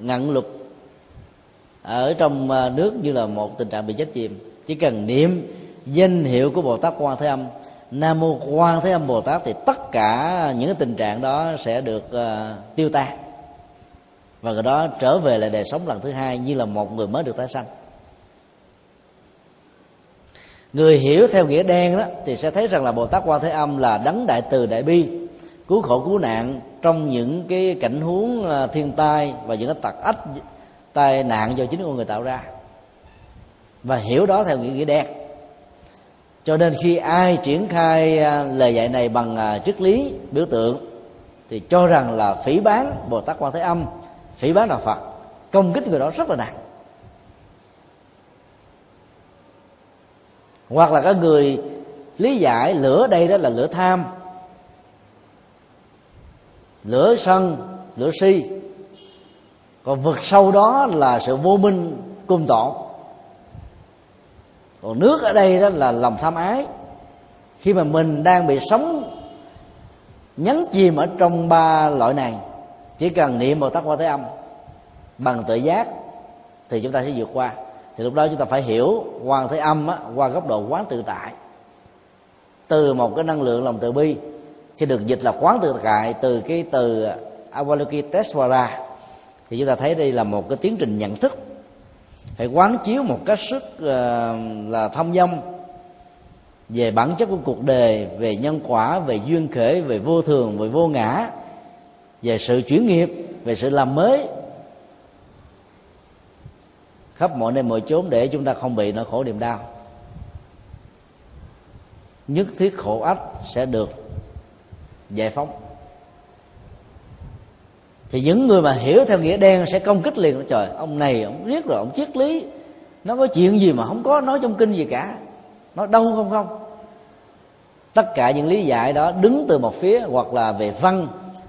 ngặn lục ở trong à, nước như là một tình trạng bị chết chìm, chỉ cần niệm danh hiệu của bồ tát quan thế âm nam mô quan thế âm bồ tát thì tất cả những tình trạng đó sẽ được uh, tiêu tan. Và người đó trở về lại đời sống lần thứ hai như là một người mới được tái sanh. Người hiểu theo nghĩa đen đó thì sẽ thấy rằng là bồ tát quan thế âm là đấng đại từ đại bi cứu khổ cứu nạn trong những cái cảnh huống ờ, thiên tai và những cái tật ách tai nạn do chính con người tạo ra. Và hiểu đó theo nghĩa nghĩa đen cho nên khi ai triển khai à, lời dạy này bằng à, triết lý, biểu tượng, thì cho rằng là phỉ bán bồ tát quan thế âm, phỉ bán đạo phật, công kích người đó rất là nặng. Hoặc là các người lý giải lửa đây đó là lửa tham, lửa sân, lửa si. Còn vực sâu đó là sự vô minh, cung tổn còn nước ở đây đó là lòng tham ái. Khi mà mình đang bị sống nhấn chìm ở trong ba loại này chỉ cần niệm một tát qua thế âm bằng tự giác thì chúng ta sẽ vượt qua. Thì lúc đó chúng ta phải hiểu quan thế âm á, qua góc độ quán tự tại. Từ một cái năng lượng lòng từ bi khi được dịch là quán tự tại từ cái từ Avalokitesvara thì chúng ta thấy đây là một cái tiến trình nhận thức phải quán chiếu một cách sức uh, ờ, là thông dong về bản chất của cuộc đời về nhân quả về duyên khởi về vô thường về vô ngã về sự chuyển nghiệp về sự làm mới. Khắp mọi nơi mọi chốn để chúng ta không bị nỗi khổ niềm đau. Nhất thiết khổ ách sẽ được giải phóng thì những người mà hiểu theo nghĩa đen sẽ công kích liền. Trời ông này ông riết rồi ông triết lý. Nó có chuyện gì mà không có nói trong kinh gì cả. Nó đâu không không? Tất cả những lý giải đó đứng từ một phía hoặc là về văn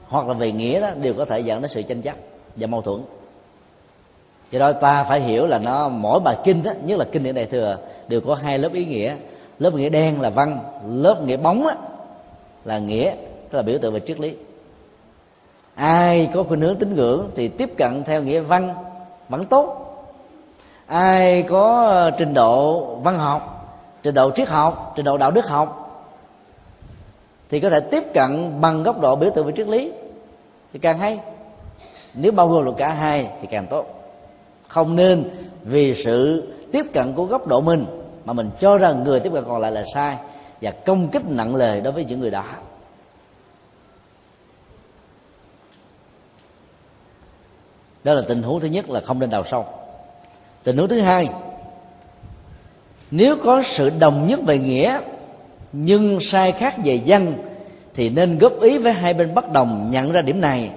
hoặc là về nghĩa đó đều có thể dẫn đến sự tranh chấp và mâu thuẫn. Do đó ta phải hiểu là nó mỗi bài kinh đó, nhất là kinh điển đại thừa đều có hai lớp ý nghĩa. Lớp nghĩa đen là văn lớp nghĩa bóng đó, là nghĩa tức là biểu tượng về triết lý ai có khuynh hướng tín ngưỡng thì tiếp cận theo nghĩa văn, vẫn tốt. Ai có ờ, trình độ văn học, trình độ triết học, trình độ đạo đức học thì có thể tiếp cận bằng góc độ biểu tượng về triết lý thì càng hay. Nếu bao gồm được cả hai thì càng tốt. Không nên vì sự tiếp cận của góc độ mình mà mình cho rằng người tiếp cận còn lại là sai và công kích nặng lời đối với những người đó đó là tình huống thứ nhất là không nên đào sâu. Tình huống thứ hai, nếu có sự đồng nhất về nghĩa, nhưng sai khác về dân thì nên góp ý với hai bên bất đồng nhận ra điểm này,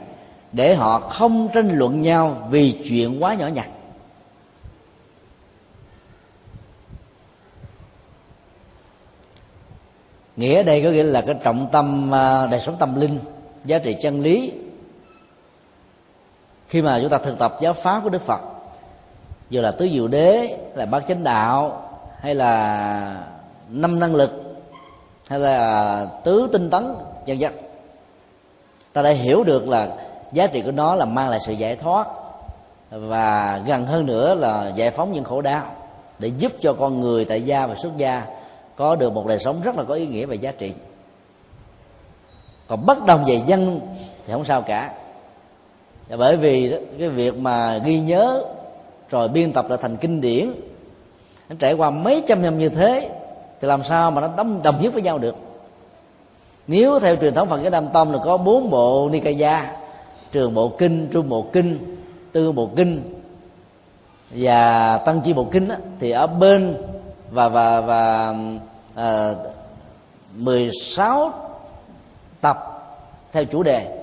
để họ không tranh luận nhau vì chuyện quá nhỏ nhặt. Nghĩa đây có nghĩa là cái trọng tâm à, đời sống tâm linh, giá trị chân lý khi mà chúng ta thực tập giáo pháp của đức phật, dù là tứ diệu đế, là bát chánh đạo, hay là năm năng lực, hay là tứ tinh tấn, vân vân, ta đã hiểu được là giá trị của nó là mang lại sự giải thoát và gần hơn nữa là giải phóng những khổ đau để giúp cho con người tại gia và xuất gia có được một đời sống rất là có ý nghĩa và giá trị. Còn bất đồng về dân thì không sao cả bởi vì cái việc mà ghi nhớ rồi biên tập lại thành kinh điển nó trải qua mấy trăm năm như thế thì làm sao mà nó đồng, đồng nhất với nhau được? Nếu theo truyền thống Phật giáo Nam Tông là có bốn bộ Nikaya trường bộ kinh trung bộ kinh tư bộ kinh và tăng chi bộ kinh đó, thì ở bên và và và ờ, à, 16 tập theo chủ đề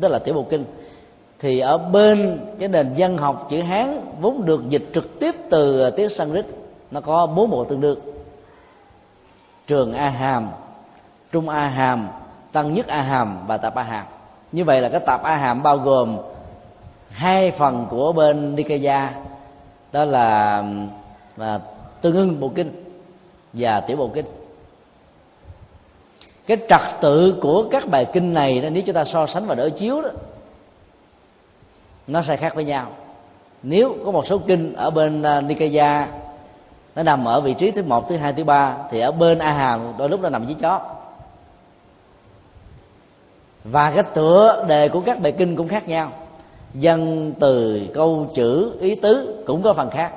tức là tiểu bộ kinh thì ở bên cái nền dân học chữ hán vốn được dịch trực tiếp từ à, tiếng sanskrit nó có bốn bộ tương đương. Trường a hàm trung a hàm tăng nhất a hàm và Tạp a hàm như vậy là cái tập a hàm bao gồm hai phần của bên nikaya đó là, là tương ưng bộ kinh và tiểu bộ kinh. Cái trật tự của các bài kinh này nếu chúng ta so sánh và đối chiếu đó nó sẽ khác với nhau. Nếu có một số kinh ở bên à, Nikaya nó nằm ở vị trí thứ một, thứ hai, thứ ba, thì ở bên A Hàm đôi lúc nó nằm dưới chót. Và cái tựa đề của các bài kinh cũng khác nhau. Dân, từ, câu, chữ, ý tứ cũng có phần khác.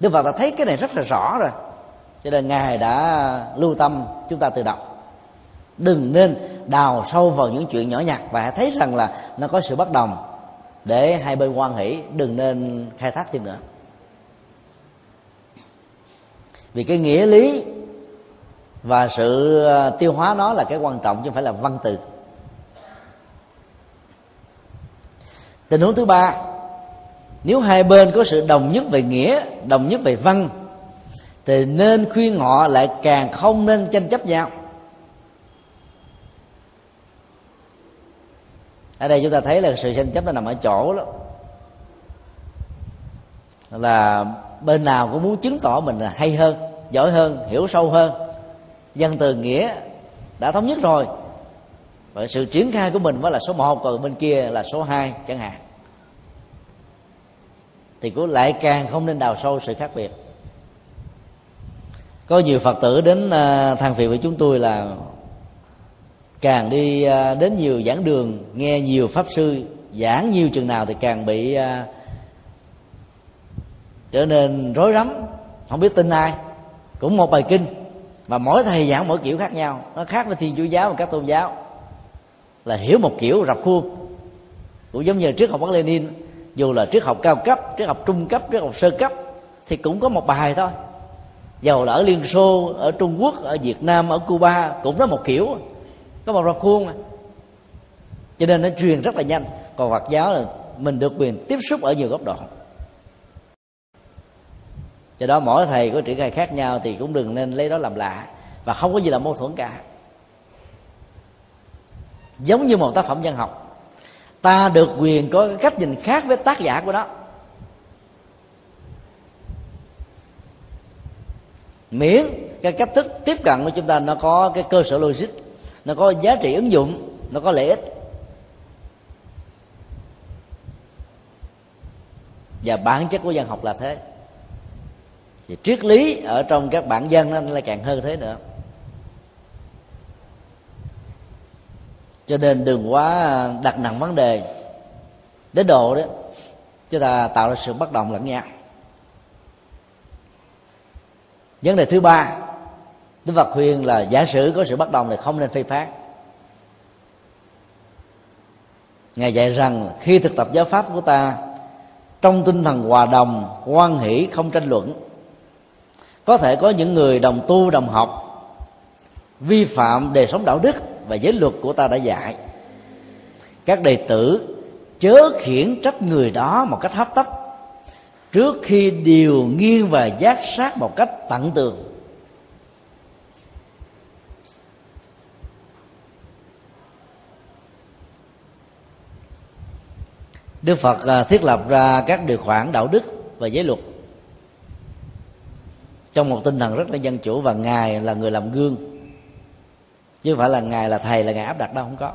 Đức Phật ta thấy cái này rất là rõ rồi. Cho nên ngài đã lưu tâm chúng ta tự đọc đừng nên đào sâu vào những chuyện nhỏ nhặt và hãy thấy rằng là nó có sự bất đồng. Để hai bên quan hỷ, đừng nên khai thác thêm nữa. Vì cái nghĩa lý và sự ờ, tiêu hóa nó là cái quan trọng chứ không phải là văn từ. Tình huống thứ ba, nếu hai bên có sự đồng nhất về nghĩa, đồng nhất về văn, thì nên khuyên họ lại càng không nên tranh chấp nhau. Ở đây chúng ta thấy là sự tranh chấp nó nằm ở chỗ đó. Là bên nào cũng muốn chứng tỏ mình là hay hơn, giỏi hơn, hiểu sâu hơn. Dân từ nghĩa đã thống nhất rồi. Và sự triển khai của mình mới là số một, còn bên kia là số hai chẳng hạn. Thì cũng lại càng không nên đào sâu sự khác biệt. Có nhiều phật tử đến à, than phiền với chúng tôi là càng đi à, đến nhiều giảng đường, nghe nhiều pháp sư giảng nhiều chừng nào thì càng bị à, trở nên rối rắm, không biết tin ai. Cũng một bài kinh, mà mỗi thầy giảng mỗi kiểu khác nhau. Nó khác với thiên chúa giáo và các tôn giáo. Là hiểu một kiểu, rập khuôn. Cũng giống như triết học Mác Lênin dù là triết học cao cấp, triết học trung cấp, triết học sơ cấp, thì cũng có một bài thôi. Dầu là ở liên xô, ở trung quốc, ở việt nam, ở cuba, cũng đó một kiểu có một rập khuôn mà cho nên nó truyền rất là nhanh. Còn phật giáo là mình được quyền tiếp xúc ở nhiều góc độ. Do đó mỗi thầy có triển khai khác nhau thì cũng đừng nên lấy đó làm lạ. Và không có gì là mâu thuẫn cả. Giống như một tác phẩm văn học. Ta được quyền có cách nhìn khác với tác giả của nó. Miễn cái cách thức tiếp cận của chúng ta nó có cái cơ sở logic nó có giá trị ứng dụng, nó có lợi ích. Và bản chất của văn học là thế. Thì triết lý ở trong các bản dân nó lại càng hơn thế nữa. Cho nên đừng quá đặt nặng vấn đề đến độ đó chúng ta tạo ra sự bất đồng lẫn nhau. Vấn đề thứ ba đức phật khuyên là giả sử có sự bất đồng thì không nên phê phán ngài dạy rằng khi thực tập giáo pháp của ta, trong tinh thần hòa đồng, quan hỷ không tranh luận. Có thể có những người đồng tu, đồng học, vi phạm đề sống đạo đức và giới luật của ta đã dạy. Các đệ tử chớ khiển trách người đó một cách hấp tấp, trước khi điều nghiêng và giác sát một cách tận tường. Đức Phật à, thiết lập ra các điều khoản đạo đức và giới luật. Trong một tinh thần rất là dân chủ và ngài là người làm gương. Chứ không phải là ngài là thầy, là ngài áp đặt đâu, không có.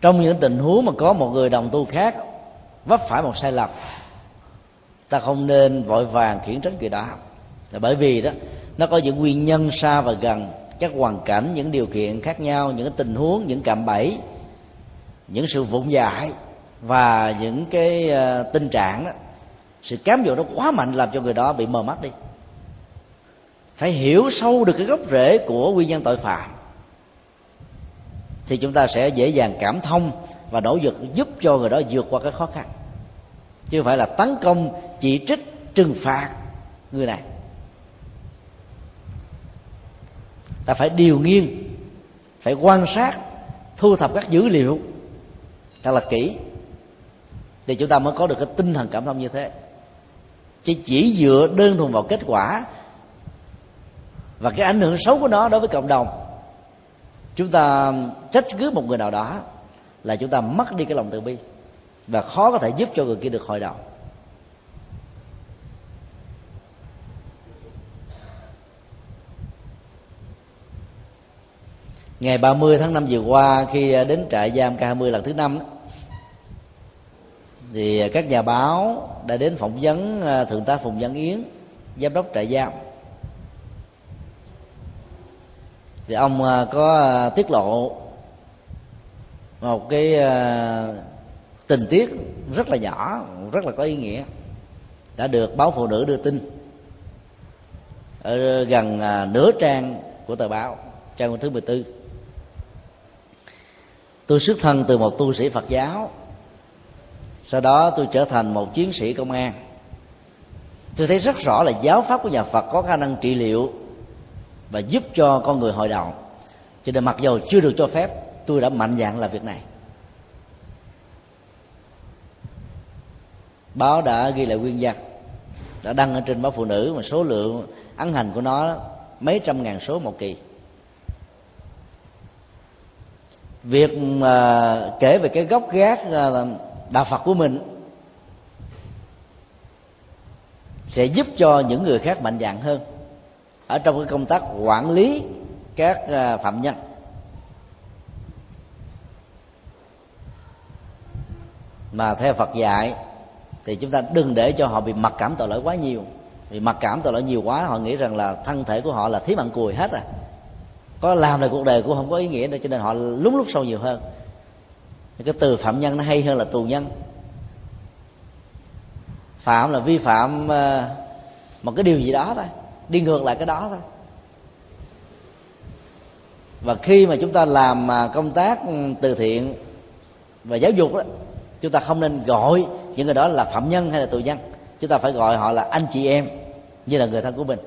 Trong những tình huống mà có một người đồng tu khác, vấp phải một sai lầm, ta không nên vội vàng khiển trách người đó. Là bởi vì đó, nó có những nguyên nhân xa và gần, các hoàn cảnh, những điều kiện khác nhau, những tình huống, những cạm bẫy những sự vụng dại và những cái uh, tình trạng đó sự cám dỗ nó quá mạnh làm cho người đó bị mờ mắt đi. Phải hiểu sâu được cái gốc rễ của nguyên nhân tội phạm thì chúng ta sẽ dễ dàng cảm thông và nỗ lực giúp cho người đó vượt qua cái khó khăn. Chứ không phải là tấn công chỉ trích trừng phạt người này. Ta phải điều nghiên phải quan sát thu thập các dữ liệu thật là kỹ. Thì chúng ta mới có được cái tinh thần cảm thông như thế. Chứ chỉ dựa đơn thuần vào kết quả và cái ảnh hưởng xấu của nó đối với cộng đồng, chúng ta trách cứ một người nào đó là chúng ta mất đi cái lòng từ bi và khó có thể giúp cho người kia được hồi đầu ngày 30 tháng 5 vừa qua, khi đến trại giam K20 lần thứ năm thì à, các nhà báo đã đến phỏng vấn à, thượng tá Phùng Văn Yến, giám đốc trại giam. Thì ông à, có tiết lộ một cái tình tiết rất là nhỏ, rất là có ý nghĩa, đã được báo phụ nữ đưa tin ở gần nửa trang của tờ báo, trang thứ 14 tôi xuất thân từ một tu sĩ Phật giáo sau đó tôi trở thành một chiến sĩ công an. Tôi thấy rất rõ là giáo pháp của nhà phật có khả năng trị liệu và giúp cho con người hồi đầu cho nên mặc dù chưa được cho phép, tôi đã mạnh dạn làm việc này. Báo đã ghi lại nguyên văn, đã đăng ở trên báo phụ nữ mà số lượng ấn hành của nó mấy trăm ngàn số một kỳ. Việc mà kể về cái gốc gác là đạo phật của mình, sẽ giúp cho những người khác mạnh dạng hơn ở trong cái công tác quản lý các à, phạm nhân. Mà theo Phật dạy thì chúng ta đừng để cho họ bị mặc cảm tội lỗi quá nhiều. Vì mặc cảm tội lỗi nhiều quá, họ nghĩ rằng là thân thể của họ là thí bằng cùi hết à. Có làm này cuộc đời cũng không có ý nghĩa nữa, cho nên họ lúng lúc sâu nhiều hơn cái từ phạm nhân nó hay hơn là tù nhân. Phạm là vi phạm ờ, một cái điều gì đó thôi, đi ngược lại cái đó thôi. Và khi mà chúng ta làm ờ, công tác ừ, từ thiện và giáo dục đó, chúng ta không nên gọi những người đó là phạm nhân hay là tù nhân. Chúng ta phải gọi họ là anh chị em, như là người thân của mình.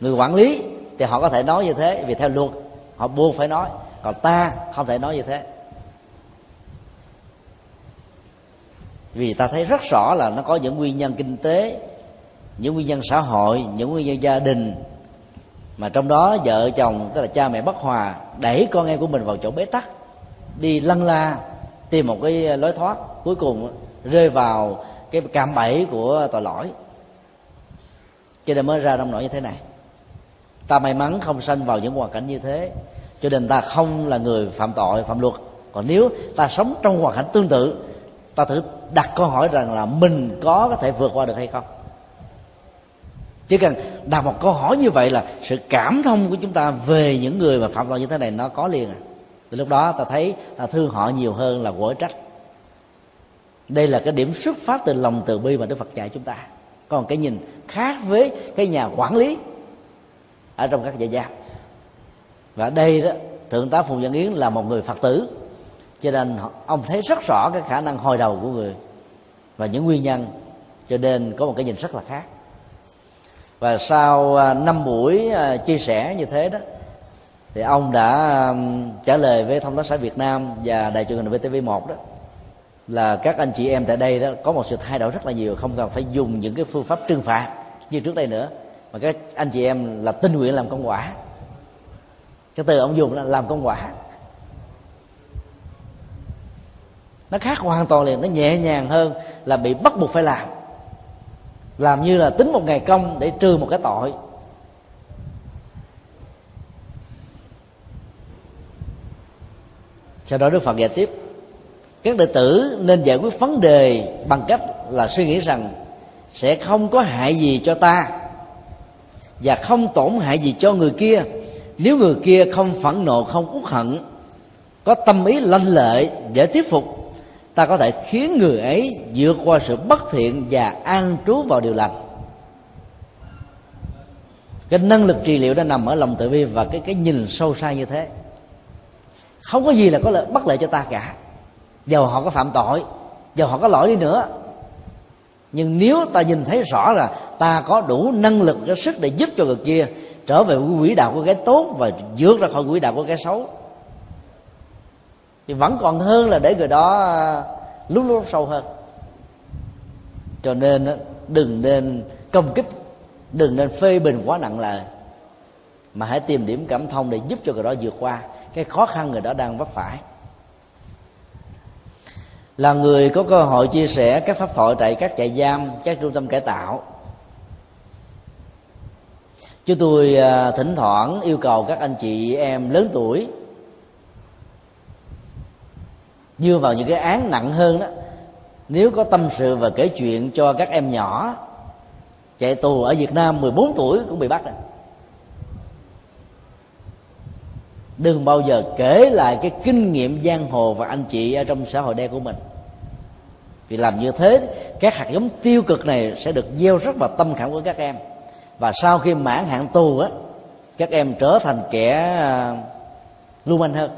Người quản lý thì họ có thể nói như thế, vì theo luật họ buộc phải nói. Còn ta không thể nói như thế. Vì ta thấy rất rõ là nó có những nguyên nhân kinh tế, những nguyên nhân xã hội, những nguyên nhân gia đình. Mà trong đó vợ chồng, tức là cha mẹ bất hòa, đẩy con em của mình vào chỗ bế tắc, đi lăn la, tìm một cái lối thoát, cuối cùng rơi vào cái cạm bẫy của tội lỗi. Cho nên mới ra nông nổi như thế này. Ta may mắn không sanh vào những hoàn cảnh như thế. Cho nên ta không là người phạm tội, phạm luật. Còn nếu ta sống trong hoàn cảnh tương tự ta thử đặt câu hỏi rằng là mình có có thể vượt qua được hay không? Chỉ cần đặt một câu hỏi như vậy là sự cảm thông của chúng ta về những người mà phạm tội như thế này nó có liền à. Từ lúc đó ta thấy, ta thương họ nhiều hơn là quở trách. Đây là cái điểm xuất phát từ lòng từ bi mà đức phật dạy chúng ta. Còn cái nhìn khác với cái nhà quản lý ở trong các trại giam. Và đây đó, thượng tá phùng văn yến là một người phật tử cho nên ông thấy rất rõ cái khả năng hồi đầu của người và những nguyên nhân, cho nên có một cái nhìn rất là khác. Và sau à, năm buổi à, chia sẻ như thế đó, thì ông đã trả lời với thông tấn xã Việt Nam và đài truyền hình VTV1 đó, là các anh chị em tại đây đó có một sự thay đổi rất là nhiều, không cần phải dùng những cái phương pháp trừng phạt như trước đây nữa, mà các anh chị em là tinh nguyện làm công quả. Cái từ ông dùng là làm công quả. Nó khác hoàn toàn liền, nó nhẹ nhàng hơn là bị bắt buộc phải làm. Làm như là tính một ngày công để trừ một cái tội. Sau đó đức phật dạy tiếp, các đệ tử nên giải quyết vấn đề bằng cách là suy nghĩ rằng sẽ không có hại gì cho ta và không tổn hại gì cho người kia. Nếu người kia không phẫn nộ, không uất hận, có tâm ý lanh lợi, dễ thuyết phục ta có thể khiến người ấy vượt qua sự bất thiện và an trú vào điều lành. Cái năng lực trị liệu đã nằm ở lòng tự vi và cái cái nhìn sâu xa như thế. Không có gì là có lợi, bất lợi cho ta cả. Dầu họ có phạm tội, dầu họ có lỗi đi nữa. Nhưng nếu ta nhìn thấy rõ là ta có đủ năng lực cái sức để giúp cho người kia trở về quỹ đạo của cái tốt và vượt ra khỏi quỹ đạo của cái xấu thì vẫn còn hơn là để người đó à, lúc lúc sâu hơn. Cho nên đừng nên công kích, đừng nên phê bình quá nặng lời, mà hãy tìm điểm cảm thông để giúp cho người đó vượt qua cái khó khăn người đó đang vấp phải. Là người có cơ hội chia sẻ các pháp thoại tại các trại giam, các trung tâm cải tạo. Chúng tôi à, thỉnh thoảng yêu cầu các anh chị em lớn tuổi đưa vào những cái án nặng hơn đó. Nếu có tâm sự và kể chuyện cho các em nhỏ, chạy tù ở Việt Nam 14 tuổi cũng bị bắt rồi. Đừng bao giờ kể lại cái kinh nghiệm giang hồ và anh chị ở trong xã hội đen của mình. Vì làm như thế, các hạt giống tiêu cực này sẽ được gieo rất vào tâm khảm của các em. Và sau khi mãn hạn tù á, các em trở thành kẻ à, lưu manh hơn,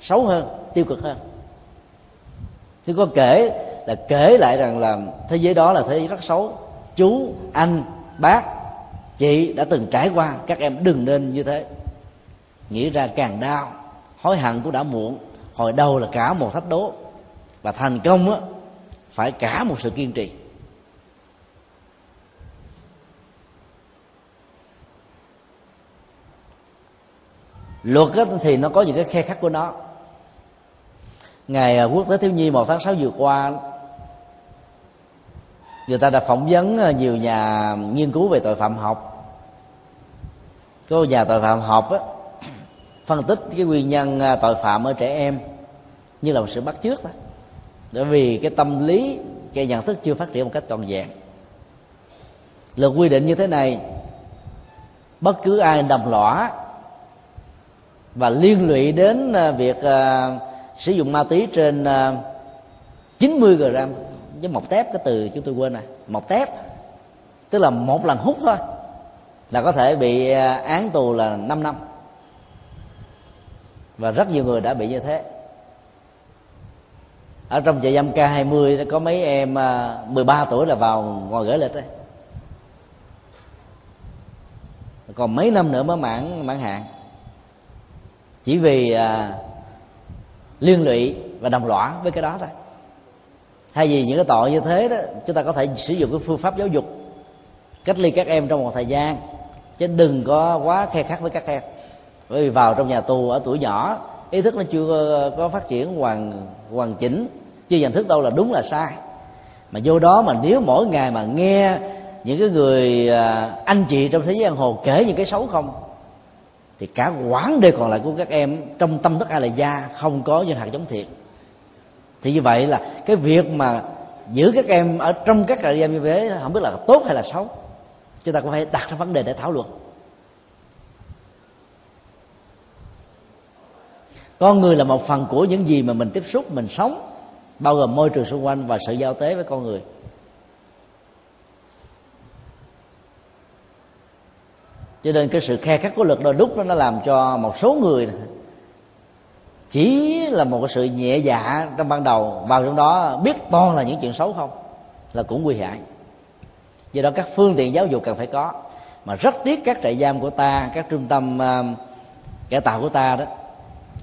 xấu hơn, tiêu cực hơn thì có kể là kể lại rằng là thế giới đó là thế giới rất xấu. Chú, anh, bác, chị đã từng trải qua, các em đừng nên như thế. Nghĩ ra càng đau, hối hận cũng đã muộn. Hồi đầu là cả một thách đố. Và thành công á, phải cả một sự kiên trì. Luật thì nó có những cái khe khắc của nó ngày à, quốc tế thiếu nhi một tháng sáu vừa qua người ta đã phỏng vấn à, nhiều nhà nghiên cứu về tội phạm học. Có nhà tội phạm học á, phân tích cái nguyên nhân à, tội phạm ở trẻ em như là một sự bắt chước thôi. Bởi vì cái tâm lý cái nhận thức chưa phát triển một cách toàn vẹn. Luật quy định như thế này bất cứ ai đồng lõa và liên lụy đến việc uh, sử dụng ma túy trên uh, 90 g với một tép cái từ chúng tôi quên này một tép. Tức là một lần hút thôi là có thể bị à, án tù là 5 năm. Và rất nhiều người đã bị như thế. Ở trong trại giam K20 có mấy em à, 13 tuổi là vào ngồi gửi lịch đấy. Còn mấy năm nữa mới mãn mãn hạn. Chỉ vì à, liên lụy và đồng lõa với cái đó thôi. Thay vì những cái tội như thế đó, chúng ta có thể sử dụng cái phương pháp giáo dục, cách ly các em trong một thời gian, chứ đừng có quá khe khắc với các em. Bởi vì vào trong nhà tù ở tuổi nhỏ, ý thức nó chưa có phát triển hoàn hoàn chỉnh, chưa nhận thức đâu là đúng là sai. Mà vô đó mà nếu mỗi ngày mà nghe những cái người à, anh chị trong thế giới giang hồ kể những cái xấu không thì cả quãng đời còn lại của các em, trong tâm thức ai là gia không có những hạt giống thiện thì như vậy là cái việc mà giữ các em ở trong các trại giam như thế, không biết là tốt hay là xấu, chúng ta cũng phải đặt ra vấn đề để thảo luận. Con người là một phần của những gì mà mình tiếp xúc, mình sống, bao gồm môi trường xung quanh và sự giao tế với con người. Cho nên cái sự khe khắc của lực đôi lúc đó nó làm cho một số người chỉ là một cái sự nhẹ dạ trong ban đầu vào trong đó biết toàn là những chuyện xấu không là cũng nguy hại. Do đó các phương tiện giáo dục cần phải có. Mà rất tiếc các trại giam của ta các trung tâm uh, cải tạo của ta đó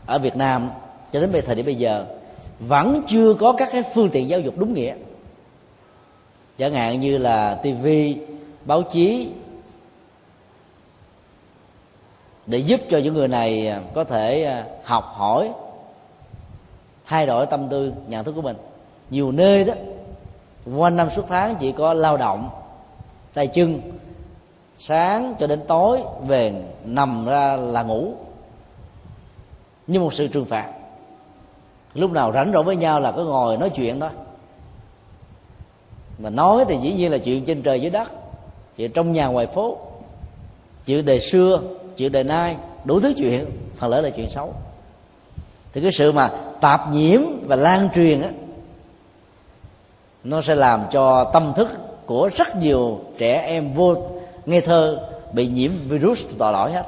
ở Việt Nam cho đến thời điểm bây giờ vẫn chưa có các cái phương tiện giáo dục đúng nghĩa. Chẳng hạn như là TV báo chí để giúp cho những người này à, có thể à, học hỏi, thay đổi tâm tư, nhận thức của mình. Nhiều nơi đó, quanh năm suốt tháng chỉ có lao động, tay chân, sáng cho đến tối về nằm ra là ngủ như một sự trừng phạt. Lúc nào rảnh rỗi với nhau là cứ ngồi nói chuyện đó. Mà nói thì dĩ nhiên là chuyện trên trời dưới đất chuyện trong nhà ngoài phố chuyện đời xưa chuyện đời nay đủ thứ chuyện, phần lớn là chuyện xấu. Thì cái sự mà tạp nhiễm và lan truyền á, nó sẽ làm cho tâm thức của rất nhiều trẻ em vô ngây thơ bị nhiễm virus tội lỗi hết.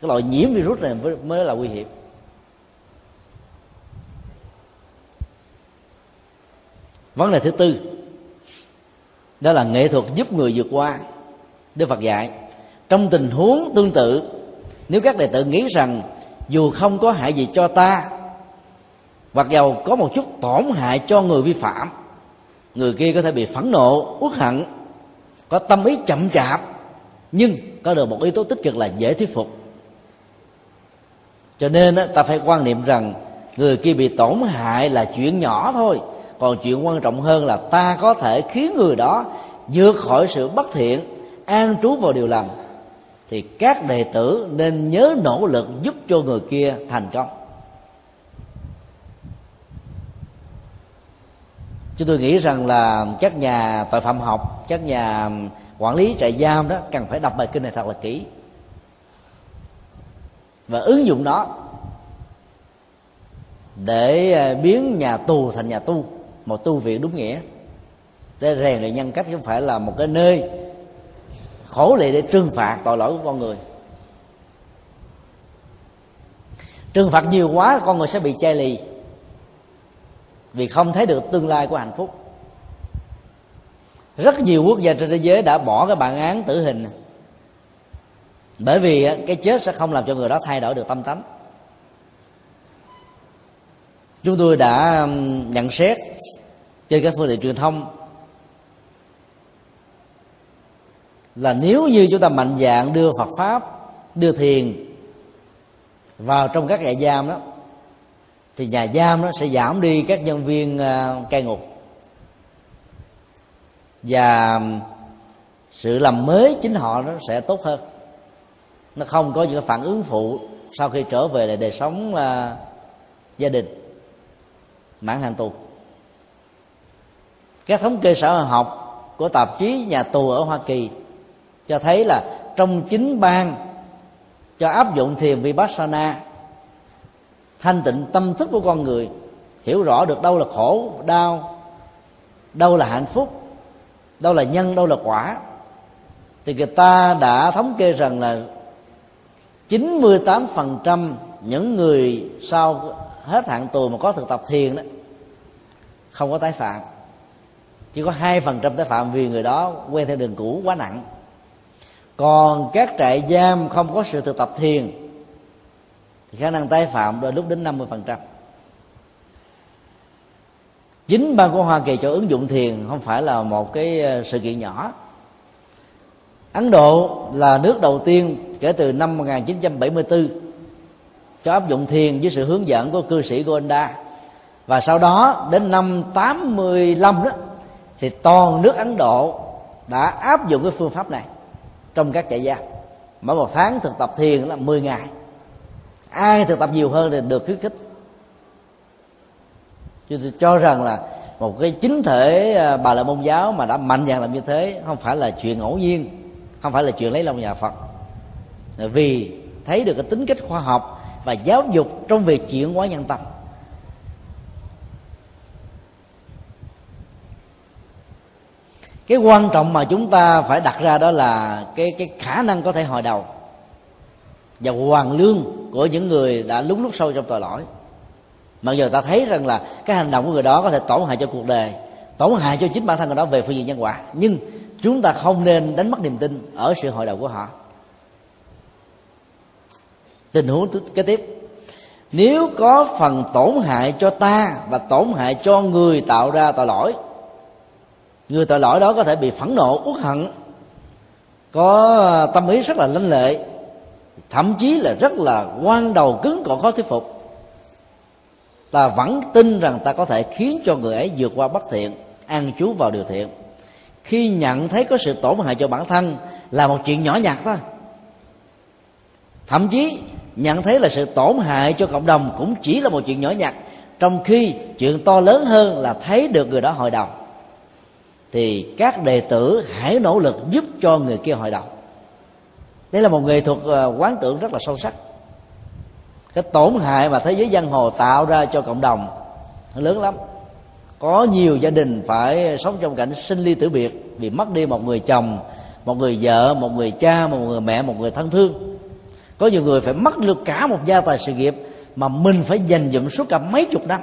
Cái loại nhiễm virus này mới là nguy hiểm. Vấn đề thứ tư, đó là nghệ thuật giúp người vượt qua đức phật dạy trong tình huống tương tự, nếu các đệ tử nghĩ rằng dù không có hại gì cho ta, hoặc dầu có một chút tổn hại cho người vi phạm, người kia có thể bị phẫn nộ, uất hận, có tâm ý chậm chạp, nhưng có được một yếu tố tích cực là dễ thuyết phục. Cho nên ta phải quan niệm rằng người kia bị tổn hại là chuyện nhỏ thôi, còn chuyện quan trọng hơn là ta có thể khiến người đó vượt khỏi sự bất thiện, an trú vào điều lành thì các đệ tử nên nhớ nỗ lực giúp cho người kia thành công. Chúng tôi nghĩ rằng là các nhà tội phạm học, các nhà quản lý trại giam đó cần phải đọc bài kinh này thật là kỹ và ứng dụng nó để ờ, biến nhà tù thành nhà tu, một tu viện đúng nghĩa. Để rèn luyện nhân cách không phải là một cái nơi khổ lệ để trừng phạt tội lỗi của con người. Trừng phạt nhiều quá, con người sẽ bị chai lì vì không thấy được tương lai của hạnh phúc. Rất nhiều quốc gia trên thế giới đã bỏ cái bản án tử hình. Bởi vì cái chết sẽ không làm cho người đó thay đổi được tâm tánh. Chúng tôi đã nhận xét trên các phương tiện truyền thông là nếu như chúng ta mạnh dạng đưa Phật pháp đưa thiền vào trong các nhà giam đó thì nhà giam nó sẽ giảm đi các nhân viên uh, cai ngục. Và sự làm mới chính họ nó sẽ tốt hơn. Nó không có những cái phản ứng phụ sau khi trở về lại đời sống uh, gia đình mãn hạn tù. Các thống kê xã hội học của tạp chí nhà tù ở hoa kỳ cho thấy là trong chín bang cho áp dụng thiền vipassana, thanh tịnh tâm thức của con người, hiểu rõ được đâu là khổ, đau, đâu là hạnh phúc, đâu là nhân, đâu là quả, thì người ta đã thống kê rằng là 98% những người sau hết hạn tù mà có thực tập thiền đó, không có tái phạm. Chỉ có hai phần trăm tái phạm vì người đó quen theo đường cũ quá nặng còn các trại giam không có sự thực tập thiền, thì khả năng tái phạm đôi lúc đến 50% chính ban của Hoa Kỳ cho ứng dụng thiền không phải là một cái ờ, sự kiện nhỏ. Ấn Độ là nước đầu tiên kể từ năm 1974 cho áp dụng thiền với sự hướng dẫn của cư sĩ Gonda và sau đó đến năm 85 đó, thì toàn nước Ấn Độ đã áp dụng cái phương pháp này trong các trại giam. Mỗi một tháng thực tập thiền là 10 ngày. Ai thực tập nhiều hơn thì được khuyến khích. Chứ tôi cho rằng là một cái chính thể à, bà la môn giáo mà đã mạnh dạn làm như thế, không phải là chuyện ngẫu nhiên, không phải là chuyện lấy lòng nhà phật. Vì thấy được cái tính cách khoa học và giáo dục trong việc chuyển hóa nhân tâm. Cái quan trọng mà chúng ta phải đặt ra đó là cái cái khả năng có thể hồi đầu và hoàn lương của những người đã lúng lúc sâu trong tội lỗi. Mặc dù ta thấy rằng là cái hành động của người đó có thể tổn hại cho cuộc đời, tổn hại cho chính bản thân người đó về phương diện nhân quả, nhưng chúng ta không nên đánh mất niềm tin ở sự hội đầu của họ. Tình huống kế tiếp. Nếu có phần tổn hại cho ta và tổn hại cho người tạo ra tội lỗi người tội lỗi đó có thể bị phẫn nộ, uất hận, có à, tâm ý rất là lanh lệ, thậm chí là rất là quan đầu cứng còn khó thuyết phục. Ta vẫn tin rằng ta có thể khiến cho người ấy vượt qua bất thiện, an trú vào điều thiện. Khi nhận thấy có sự tổn hại cho bản thân, là một chuyện nhỏ nhặt thôi. Thậm chí, nhận thấy là sự tổn hại cho cộng đồng cũng chỉ là một chuyện nhỏ nhặt, trong khi chuyện to lớn hơn là thấy được người đó hồi đầu thì các đệ tử hãy nỗ lực giúp cho người kia hội đồng. đây là một nghệ thuật ờ, quán tưởng rất là sâu sắc. Cái tổn hại mà thế giới giang hồ tạo ra cho cộng đồng lớn lắm. Có nhiều gia đình phải sống trong cảnh sinh ly tử biệt vì mất đi một người chồng, một người vợ, một người cha, một người mẹ, một người thân thương. Có nhiều người phải mất được cả một gia tài sự nghiệp mà mình phải dành dụm suốt cả mấy chục năm.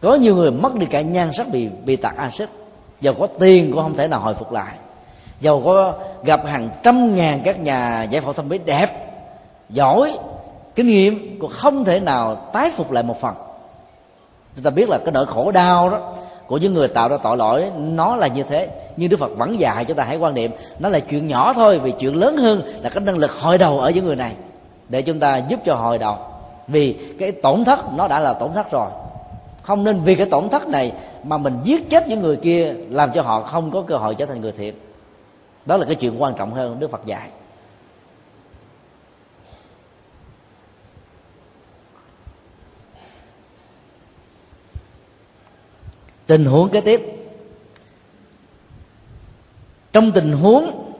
Có nhiều người mất đi cả nhan sắc bị bị tạc axit. Giàu có tiền cũng không thể nào hồi phục lại. Giàu có gặp hàng trăm ngàn các nhà giải phẫu thẩm mỹ đẹp, giỏi, kinh nghiệm cũng không thể nào tái phục lại một phần. Chúng ta biết là cái nỗi khổ đau đó của những người tạo ra tội lỗi, nó là như thế. Nhưng đức phật vẫn dạy chúng ta hãy quan niệm, nó là chuyện nhỏ thôi, vì chuyện lớn hơn là cái năng lực hồi đầu ở những người này. Để chúng ta giúp cho hồi đầu. Vì cái tổn thất, nó đã là tổn thất rồi không nên vì cái tổn thất này mà mình giết chết những người kia làm cho họ không có cơ hội trở thành người thiện đó là cái chuyện quan trọng hơn đức phật dạy. Tình huống kế tiếp. Trong tình huống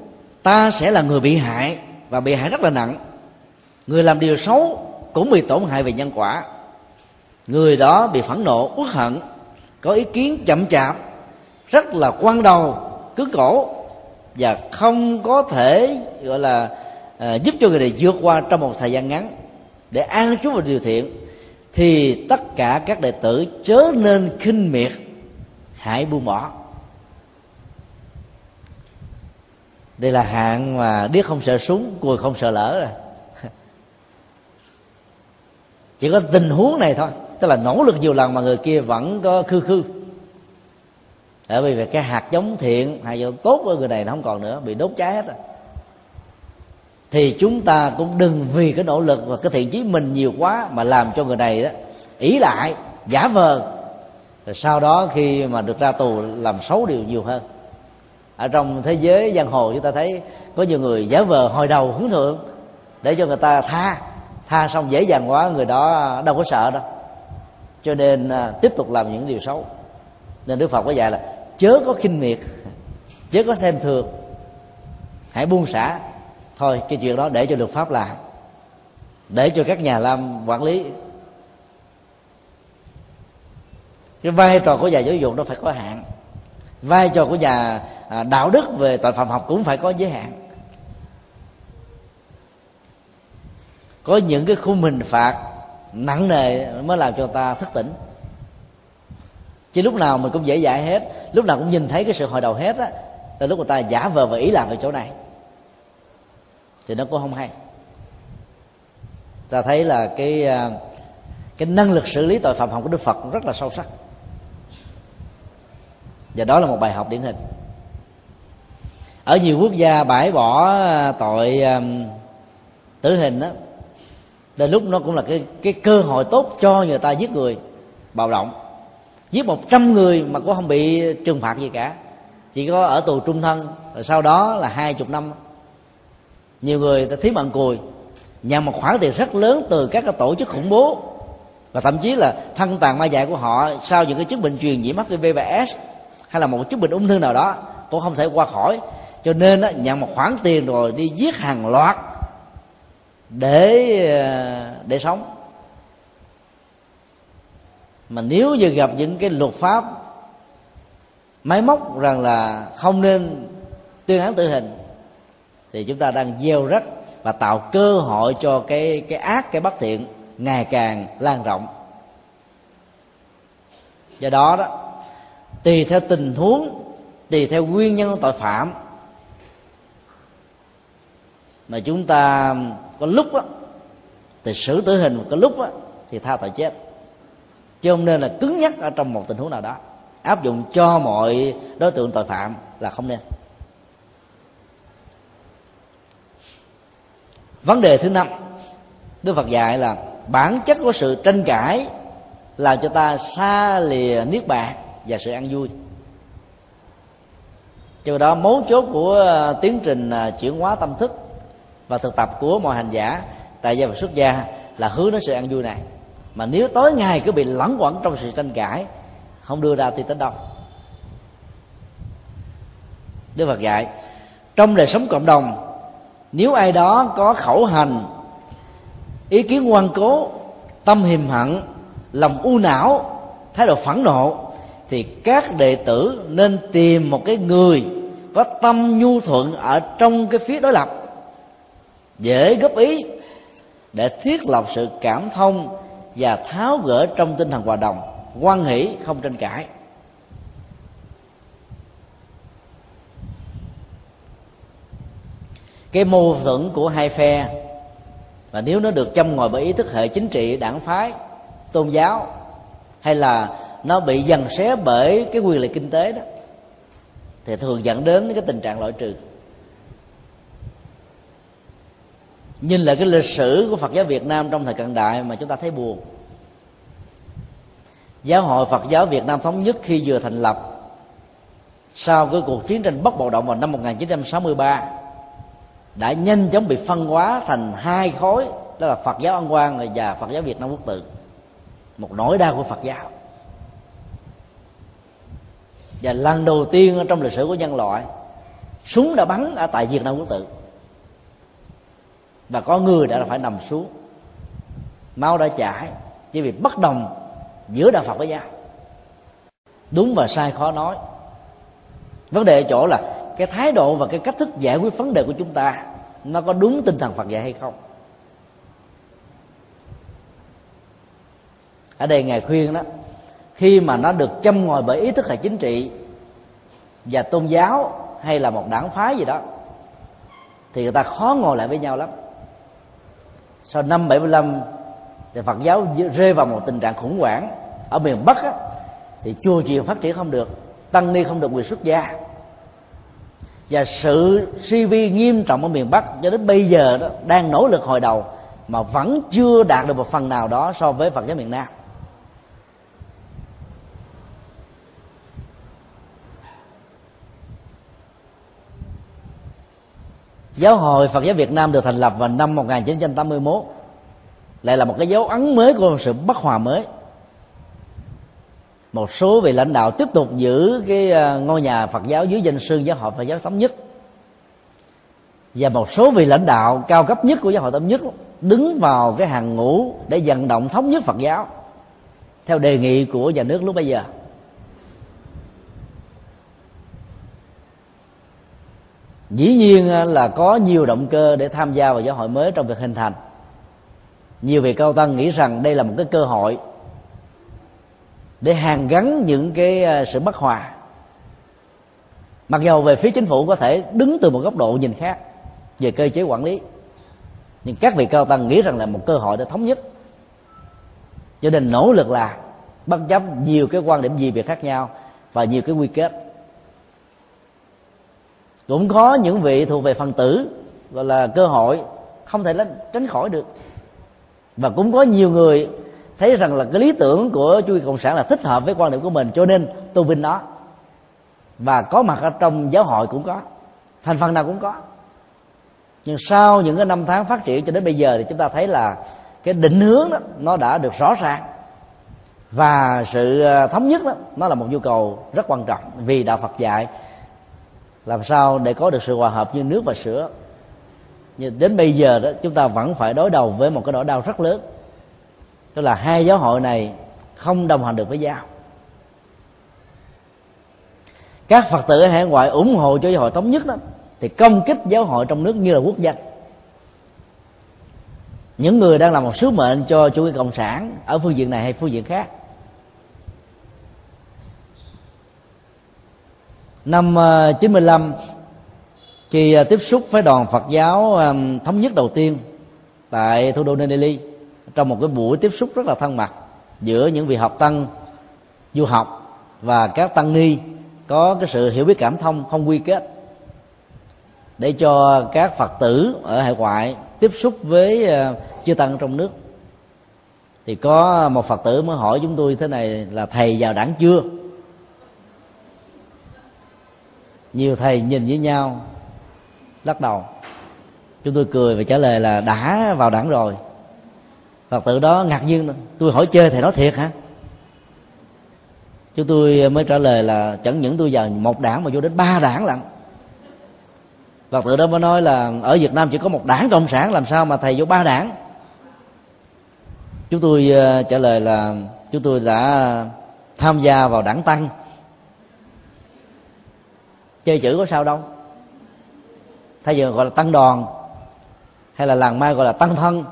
ta sẽ là người bị hại, và bị hại rất là nặng, người làm điều xấu cũng bị tổn hại về nhân quả người đó bị phẫn nộ uất hận có ý kiến chậm chạp rất là quan đầu cứng cổ và không có thể gọi là à, giúp cho người này vượt qua trong một thời gian ngắn. Để an trú vào điều thiện thì tất cả các đệ tử chớ nên khinh miệt hãy buông bỏ. Đây là hạng mà điếc không sợ súng cùi không sợ lỡ rồi chỉ có tình huống này thôi tức là nỗ lực nhiều lần mà người kia vẫn có khư khư. Bởi vì cái hạt giống thiện, hạt giống tốt của người này nó không còn nữa, bị đốt cháy hết rồi. Thì chúng ta cũng đừng vì cái nỗ lực và cái thiện chí mình nhiều quá mà làm cho người này đó ý lại, giả vờ. Rồi sau đó khi mà được ra tù làm xấu điều nhiều hơn. Ở trong thế giới giang hồ chúng ta thấy có nhiều người giả vờ hồi đầu hướng thượng để cho người ta tha. Tha xong dễ dàng quá, người đó đâu có sợ đâu cho nên à, tiếp tục làm những điều xấu. Nên đức phật có dạy là chớ có khinh miệt chớ có xem thường. Hãy buông xả. Thôi cái chuyện đó để cho luật pháp làm để cho các nhà làm quản lý. Cái vai trò của nhà giáo dục nó phải có hạn. Vai trò của nhà à, đạo đức về tội phạm học cũng phải có giới hạn. Có những cái khung hình phạt nặng nề mới làm cho ta thức tỉnh. Chứ lúc nào mình cũng dễ dãi hết, lúc nào cũng nhìn thấy cái sự hồi đầu hết á, là lúc người ta giả vờ và ý làm về chỗ này. Thì nó cũng không hay. Ta thấy là cái à, cái năng lực xử lý tội phạm học của đức phật rất là sâu sắc. Và đó là một bài học điển hình. Ở nhiều quốc gia bãi bỏ à, tội à, tử hình đó đến lúc nó cũng là cái cái cơ hội tốt cho người ta giết người bạo động. Giết một trăm người mà cũng không bị trừng phạt gì cả. Chỉ có ở tù trung thân rồi sau đó là hai chục năm. Nhiều người ta thí mạng cùi. Nhận một khoản tiền rất lớn từ các cái tổ chức khủng bố. Và thậm chí là thân tàn ma dạy của họ sau những cái chứng bệnh truyền nhiễm hiv và s hay là một chứng bệnh ung thư nào đó cũng không thể qua khỏi. Cho nên á, nhận một khoản tiền rồi đi giết hàng loạt để ờ, để sống. Mà nếu như gặp những cái luật pháp máy móc rằng là không nên tuyên án tử hình, thì chúng ta đang gieo rắc và tạo cơ hội cho cái cái ác, cái bất thiện ngày càng lan rộng. Do đó đó, tùy theo tình huống, tùy theo nguyên nhân tội phạm, mà chúng ta có lúc á, thì xử tử hình có lúc á, thì tha tội chết. Chứ không nên là cứng nhắc ở trong một tình huống nào đó. Áp dụng cho mọi đối tượng tội phạm là không nên. Vấn đề thứ năm đức phật dạy là bản chất của sự tranh cãi làm cho ta xa lìa niết bàn và sự ăn vui. Cho đó mấu chốt của tiến trình à, chuyển hóa tâm thức và thực tập của mọi hành giả tại gia và xuất gia là hướng đến sự ăn vui này. Mà nếu tối ngày cứ bị lẫn quẩn trong sự tranh cãi, không đưa ra thì tới đâu. Đức phật dạy, trong đời sống cộng đồng, nếu ai đó có khẩu hành, ý kiến ngoan cố, tâm hiềm hận, lòng u não, thái độ phẫn nộ, thì các đệ tử nên tìm một cái người có tâm nhu thuận ở trong cái phía đối lập dễ góp ý, để thiết lập sự cảm thông và tháo gỡ trong tinh thần hòa đồng quan hỷ, không tranh cãi. Cái mâu thuẫn của hai phe, và nếu nó được châm ngòi bởi ý thức hệ chính trị, đảng phái, tôn giáo, hay là nó bị dần xé bởi cái quyền lợi kinh tế đó, thì thường dẫn đến cái tình trạng loại trừ. Nhìn lại cái lịch sử của Phật giáo Việt Nam trong thời cận đại mà chúng ta thấy buồn. Giáo hội Phật giáo Việt Nam thống nhất khi vừa thành lập sau cái cuộc chiến tranh bất bạo động vào năm 1963 đã nhanh chóng bị phân hóa thành hai khối, đó là Phật giáo An Quang và Phật giáo Việt Nam Quốc tự, một nỗi đau của Phật giáo. Và lần đầu tiên trong lịch sử của nhân loại, súng đã bắn ở tại Việt Nam Quốc tự và có người đã phải nằm xuống. Máu đã chảy, chỉ vì bất đồng giữa đạo Phật với nhau đúng và sai khó nói. Vấn đề ở chỗ là cái thái độ và cái cách thức giải quyết vấn đề của chúng ta, nó có đúng tinh thần Phật dạy hay không? Ở đây ngài khuyên đó, khi mà nó được châm ngòi bởi ý thức hệ chính trị và tôn giáo hay là một đảng phái gì đó, thì người ta khó ngồi lại với nhau lắm sau năm 75 thì Phật giáo rơi vào một tình trạng khủng hoảng. Ở miền Bắc á, thì chùa chiền phát triển không được tăng ni không được quyền xuất gia. Và sự suy vi nghiêm trọng ở miền Bắc cho đến bây giờ đó đang nỗ lực hồi đầu mà vẫn chưa đạt được một phần nào đó so với Phật giáo miền Nam. Giáo hội Phật giáo Việt Nam được thành lập vào năm 1981 Lại là một cái dấu ấn mới của một sự bất hòa mới. Một số vị lãnh đạo tiếp tục giữ cái à, ngôi nhà Phật giáo dưới danh sư giáo hội Phật giáo thống nhất. Và một số vị lãnh đạo cao cấp nhất của giáo hội thống nhất đứng vào cái hàng ngũ để vận động thống nhất Phật giáo, theo đề nghị của nhà nước lúc bây giờ. Dĩ nhiên à, là có nhiều động cơ để tham gia vào giáo hội mới trong việc hình thành. Nhiều vị cao tăng nghĩ rằng đây là một cái cơ hội để hàn gắn những cái à, sự bất hòa. Mặc dầu về phía chính phủ có thể đứng từ một góc độ nhìn khác về cơ chế quản lý, nhưng các vị cao tăng nghĩ rằng là một cơ hội để thống nhất. Cho nên nỗ lực là bất chấp nhiều cái quan điểm gì biệt khác nhau và nhiều cái quy kết cũng có những vị thuộc về phần tử, gọi là cơ hội, không thể tránh khỏi được. Và cũng có nhiều người thấy rằng là cái lý tưởng của chủ nghĩa cộng sản là thích hợp với quan điểm của mình, cho nên tôn vinh nó. Và có mặt ở trong giáo hội cũng có, thành phần nào cũng có. Nhưng sau những cái năm tháng phát triển cho đến bây giờ thì chúng ta thấy là cái định hướng đó, nó đã được rõ ràng. Và sự à, thống nhất đó, nó là một nhu cầu rất quan trọng vì đạo Phật dạy làm sao để có được sự hòa hợp như nước và sữa? Nhưng đến bây giờ đó, chúng ta vẫn phải đối đầu với một cái nỗi đau rất lớn. Tức là hai giáo hội này không đồng hành được với nhau. Các phật tử hải ngoại ủng hộ cho giáo hội thống nhất đó, thì công kích giáo hội trong nước như là quốc danh những người đang làm một sứ mệnh cho chủ nghĩa cộng sản ở phương diện này hay phương diện khác năm ờ, 95 khi ờ, tiếp xúc với đoàn Phật giáo ờ, thống nhất đầu tiên tại thủ đô Delhi, trong một cái buổi tiếp xúc rất là thân mật giữa những vị học tăng du học và các tăng ni có cái sự hiểu biết cảm thông không quy kết. Để cho các phật tử ở hải ngoại tiếp xúc với chư tăng trong nước. Thì có một phật tử mới hỏi chúng tôi thế này là, thầy vào đảng chưa? Nhiều thầy nhìn với nhau, lắc đầu. Chúng tôi cười và trả lời là đã vào đảng rồi. Phật tử đó ngạc nhiên tôi hỏi chơi thầy nói thiệt hả? Chúng tôi mới trả lời là chẳng những tôi vào một đảng mà vô đến ba đảng lận. Phật tử đó mới nói là ở việt nam chỉ có một đảng cộng sản, làm sao mà thầy vô ba đảng? Chúng tôi ờ, trả lời là chúng tôi đã tham gia vào đảng tăng chơi chữ có sao đâu. Thay giờ gọi là tăng đoàn. Hay là làng mai gọi là tăng thân.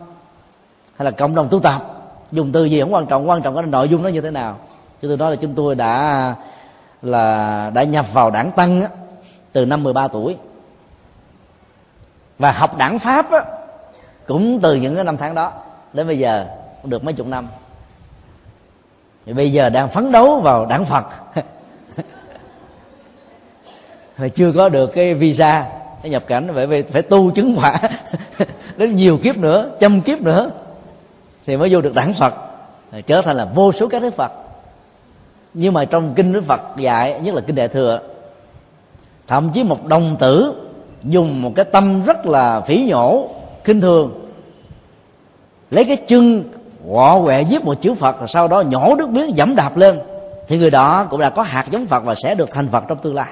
Hay là cộng đồng tu tập. Dùng từ gì không quan trọng. Quan trọng cái nội dung nó như thế nào. Chứ tôi nói là chúng tôi đã là đã nhập vào đảng tăng á, từ năm 13 tuổi. Và học đảng pháp á, cũng từ những cái năm tháng đó đến bây giờ cũng được mấy chục năm. Thì bây giờ đang phấn đấu vào đảng phật. mà chưa có được cái visa. Để nhập cảnh phải phải tu chứng quả. Đến nhiều kiếp nữa, trăm kiếp nữa, thì mới vô được đảng phật. Trở thành là vô số các đức phật. Nhưng mà trong kinh đức phật dạy, nhất là kinh đại thừa, thậm chí một đồng tử dùng một cái tâm rất là phỉ nhổ kinh thường, lấy cái chân quọ quẹ giết một chữ phật, rồi sau đó nhổ nước miếng dẫm đạp lên, thì người đó cũng đã có hạt giống phật và sẽ được thành phật trong tương lai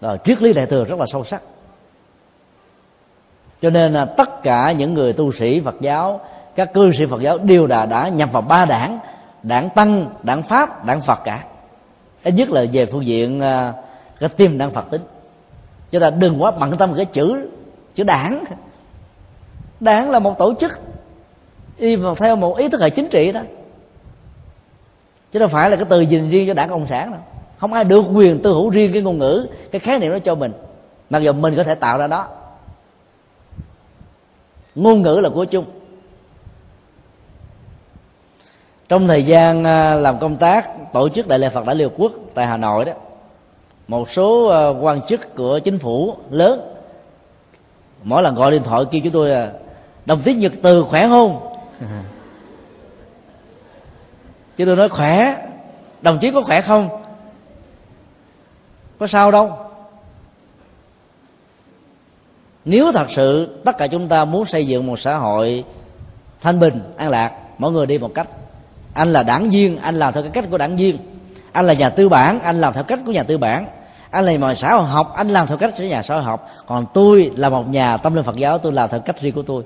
rồi triết lý đại thừa rất là sâu sắc. Cho nên là tất cả những người tu sĩ phật giáo, các cư sĩ phật giáo đều đã đã nhập vào ba đảng đảng tăng, đảng pháp, đảng phật cả. Ít nhất là về phương diện ờ, cái tim đảng phật tính. Chúng ta đừng quá bận tâm cái chữ chữ đảng. Đảng là một tổ chức đi vào theo một ý thức hệ chính trị đó. Chứ đâu phải là cái từ dình riêng cho đảng cộng sản đâu không ai được quyền tư hữu riêng cái ngôn ngữ. Cái khái niệm đó cho mình. Mặc dù mình có thể tạo ra đó. Ngôn ngữ là của chung trong thời gian à, làm công tác tổ chức đại lễ phật đại liên quốc tại hà nội đó một số à, quan chức của chính phủ lớn mỗi lần gọi điện thoại kêu chúng tôi là đồng tiếng nhật từ khỏe không? Chứ tôi nói khỏe. Đồng chí có khỏe không có sao đâu. Nếu thật sự tất cả chúng ta muốn xây dựng một xã hội thanh bình an lạc mỗi người đi một cách. Anh là đảng viên anh làm theo cái cách của đảng viên. Anh là nhà tư bản anh làm theo cách của nhà tư bản. Anh là nhà xã hội học anh làm theo cách của nhà xã hội học. Còn tôi là một nhà tâm linh phật giáo tôi làm theo cách riêng của tôi.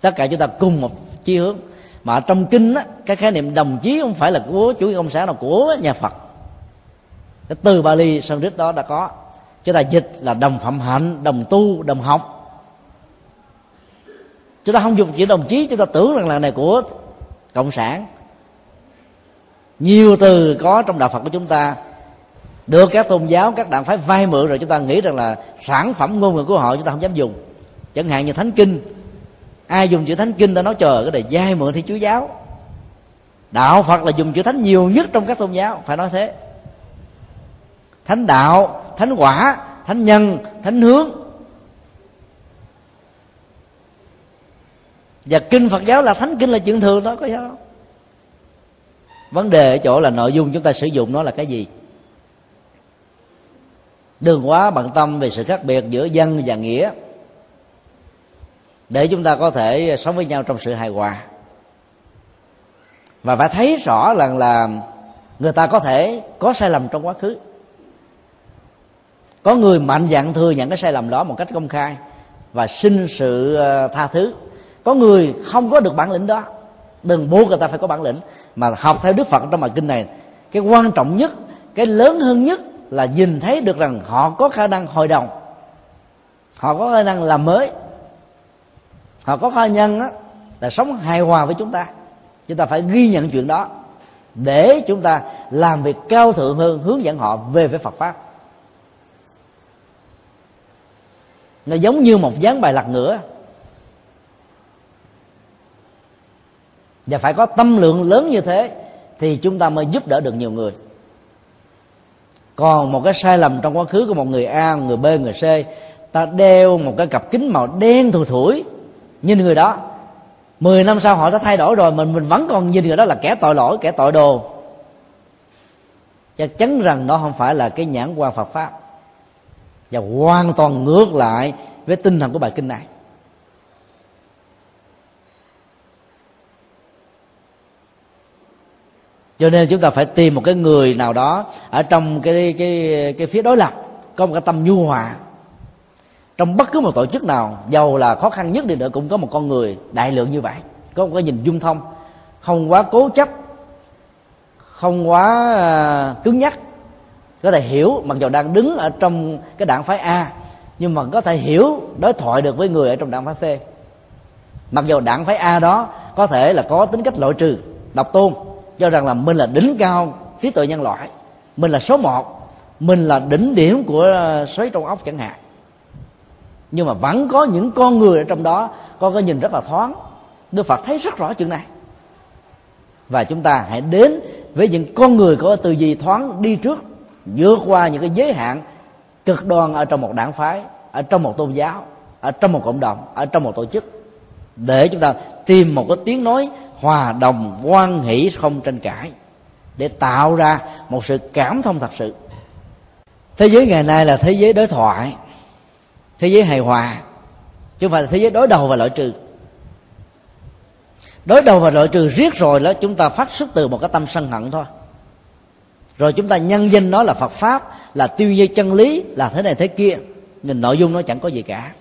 Tất cả chúng ta cùng một chí hướng. Mà trong kinh á, cái khái niệm đồng chí không phải là của chủ nghĩa cộng sản nào của nhà phật cái từ bali sanskrit đó đã có. Chúng ta dịch là đồng phạm hạnh, đồng tu, đồng học. Chúng ta không dùng chữ đồng chí, chúng ta tưởng rằng là này của cộng sản. Nhiều từ có trong đạo phật của chúng ta. Được các tôn giáo, các đảng phái vay mượn rồi chúng ta nghĩ rằng là sản phẩm ngôn ngữ của họ chúng ta không dám dùng. Chẳng hạn như thánh kinh. Ai dùng chữ thánh kinh ta nói chờ, cái này vay mượn thì chúa giáo. Đạo phật là dùng chữ thánh nhiều nhất trong các tôn giáo, phải nói thế thánh đạo, thánh quả, thánh nhân, thánh hướng. Và kinh phật giáo là thánh kinh là chuyện thường đó, có sao đâu vấn đề ở chỗ là nội dung chúng ta sử dụng nó là cái gì? Đừng quá bận tâm về sự khác biệt giữa dân và nghĩa. Để chúng ta có thể sống với nhau trong sự hài hòa. Và phải thấy rõ rằng là người ta có thể có sai lầm trong quá khứ có người mạnh dạn thừa nhận cái sai lầm đó một cách công khai và xin sự ờ, tha thứ. Có người không có được bản lĩnh đó. Đừng buộc người ta phải có bản lĩnh mà học theo đức phật trong bài kinh này cái quan trọng nhất cái lớn hơn nhất là nhìn thấy được rằng họ có khả năng hội đồng. Họ có khả năng làm mới. Họ có khả năng á, là sống hài hòa với chúng ta. Chúng ta phải ghi nhận chuyện đó để chúng ta làm việc cao thượng hơn hướng dẫn họ về với Phật pháp. Nó giống như một dáng bài lật ngửa. Và phải có tâm lượng lớn như thế thì chúng ta mới giúp đỡ được nhiều người. Còn một cái sai lầm trong quá khứ của một người a, người b, người c, ta đeo một cái cặp kính màu đen thù thủi, nhìn người đó. Mười năm sau họ đã thay đổi rồi, mình mình vẫn còn nhìn người đó là kẻ tội lỗi, kẻ tội đồ. Chắc chắn rằng đó không phải là cái nhãn quan Phật pháp và hoàn toàn ngược lại với tinh thần của bài kinh này. Cho nên chúng ta phải tìm một cái người nào đó ở trong cái cái cái phía đối lập, có một cái tâm nhu hòa. Trong bất cứ một tổ chức nào giàu là khó khăn nhất đi nữa, cũng có một con người đại lượng như vậy. Có một cái nhìn dung thông, không quá cố chấp, không quá à, cứng nhắc có thể hiểu, mặc dù đang đứng ở trong cái đảng phái a, nhưng mà có thể hiểu, đối thoại được với người ở trong đảng phái phê mặc dù đảng phái a đó có thể là có tính cách loại trừ, độc tôn cho rằng là mình là đỉnh cao trí tuệ nhân loại, mình là số một, mình là đỉnh điểm của ờ, xoáy trong ốc chẳng hạn. Nhưng mà vẫn có những con người ở trong đó có cái nhìn rất là thoáng. Đức phật thấy rất rõ chuyện này. Và chúng ta hãy đến với những con người có tư duy thoáng đi trước vượt qua những cái giới hạn cực đoan ở trong một đảng phái, ở trong một tôn giáo, ở trong một cộng đồng, ở trong một tổ chức. Để chúng ta tìm một cái tiếng nói hòa đồng quan hỷ, không tranh cãi, để tạo ra một sự cảm thông thật sự. Thế giới ngày nay là thế giới đối thoại, thế giới hài hòa, chứ không phải là thế giới đối đầu và loại trừ. Đối đầu và loại trừ riết rồi đó chúng ta phát xuất từ một cái tâm sân hận thôi rồi chúng ta nhân danh nó là phật pháp, là tiêu diệt chân lý, là thế này thế kia. Nhưng nội dung nó chẳng có gì cả.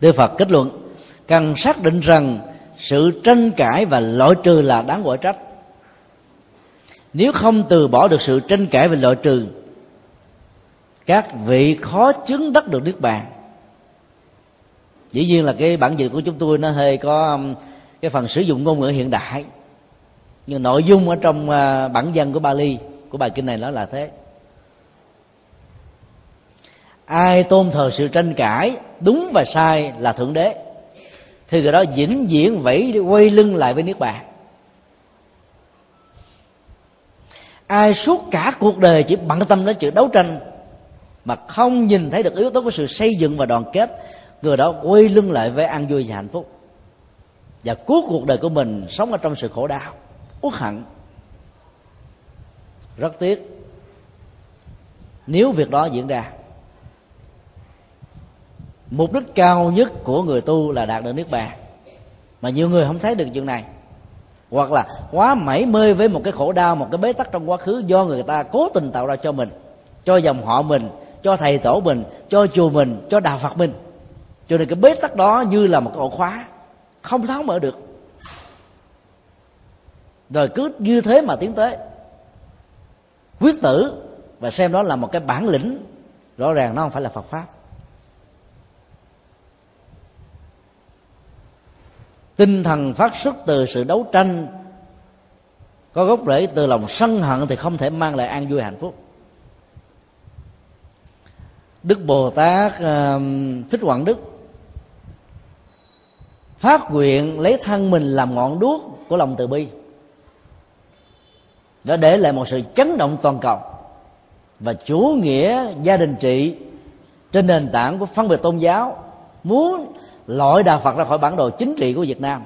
Đức Phật kết luận, cần xác định rằng sự tranh cãi và loại trừ là đáng gọi trách. Nếu không từ bỏ được sự tranh cãi và loại trừ, các vị khó chứng đắc được niết bàn dĩ nhiên là cái bản dịch của chúng tôi nó hơi có um, cái phần sử dụng ngôn ngữ hiện đại. Nhưng nội dung ở trong à, bản dân của Bali, của bài kinh này nó là thế. Ai tôn thờ sự tranh cãi, đúng và sai là thượng đế. Thì người đó vĩnh viễn vẫy, quay lưng lại với nước bạn ai suốt cả cuộc đời chỉ bận tâm đến chuyện đấu tranh, mà không nhìn thấy được yếu tố của sự xây dựng và đoàn kết người đó quay lưng lại với an vui và hạnh phúc. Và cuối cuộc đời của mình sống ở trong sự khổ đau, uất hận. Rất tiếc, nếu việc đó diễn ra, mục đích cao nhất của người tu là đạt được niết bàn. Mà nhiều người không thấy được chuyện này. Hoặc là quá mảy mê với một cái khổ đau, một cái bế tắc trong quá khứ do người ta cố tình tạo ra cho mình, cho dòng họ mình, cho thầy tổ mình, cho chùa mình, cho đạo phật mình cho nên cái bế tắc đó như là một cái ổ khóa không tháo mở được. Rồi cứ như thế mà tiến tới. Quyết tử và xem đó là một cái bản lĩnh rõ ràng nó không phải là phật pháp. Tinh thần phát xuất từ sự đấu tranh có gốc rễ từ lòng sân hận thì không thể mang lại an vui hạnh phúc. Đức bồ tát uh, thích quảng đức phát nguyện lấy thân mình làm ngọn đuốc của lòng từ bi. Đã để lại một sự chấn động toàn cầu. Và chủ nghĩa gia đình trị trên nền tảng của phân biệt tôn giáo muốn loại đạo phật ra khỏi bản đồ chính trị của việt nam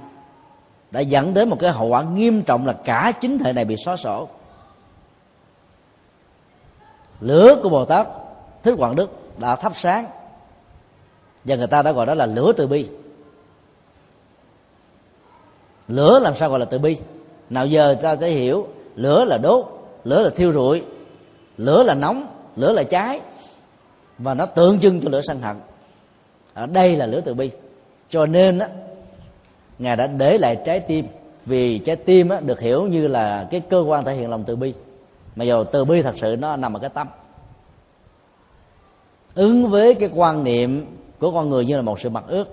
đã dẫn đến một cái hậu quả nghiêm trọng là cả chính thể này bị xóa sổ. Lửa của bồ tát, thích quảng đức đã thắp sáng và người ta đã gọi đó là lửa từ bi lửa làm sao gọi là từ bi? Nào giờ ta sẽ hiểu lửa là đốt lửa là thiêu rụi lửa là nóng lửa là cháy và nó tượng trưng cho lửa sân hận. Ở đây là lửa từ bi. Cho nên á ngài đã để lại trái tim vì trái tim á, được hiểu như là cái cơ quan thể hiện lòng từ bi. Mà dù từ bi thật sự nó nằm ở cái tâm. Ứng với cái quan niệm của con người như là một sự mặc ước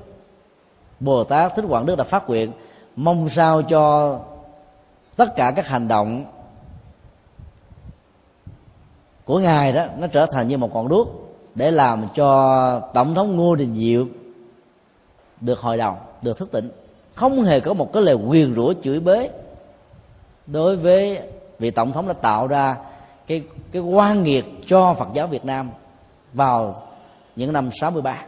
bồ tát thích quảng đức đã phát nguyện mong sao cho tất cả các hành động của ngài đó nó trở thành như một ngọn đuốc để làm cho tổng thống ngô đình diệu được hồi đầu, được thức tỉnh. Không hề có một cái lời quyền rủa chửi bới đối với vị tổng thống đã tạo ra cái cái quan nghiệt cho Phật giáo Việt Nam vào những năm 63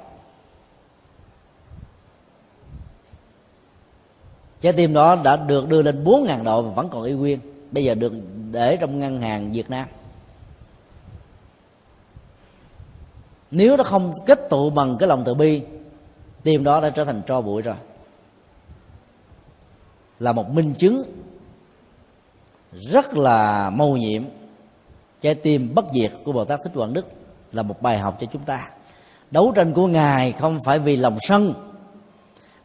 trái tim đó đã được đưa lên 4.000 độ và vẫn còn y nguyên. Bây giờ được để trong ngân hàng Việt Nam. Nếu nó không kết tụ bằng cái lòng từ bi, tim đó đã trở thành tro bụi rồi. Là một minh chứng rất là mâu nhiệm. Trái tim bất diệt của bồ tát thích quảng đức là một bài học cho chúng ta. Đấu tranh của ngài không phải vì lòng sân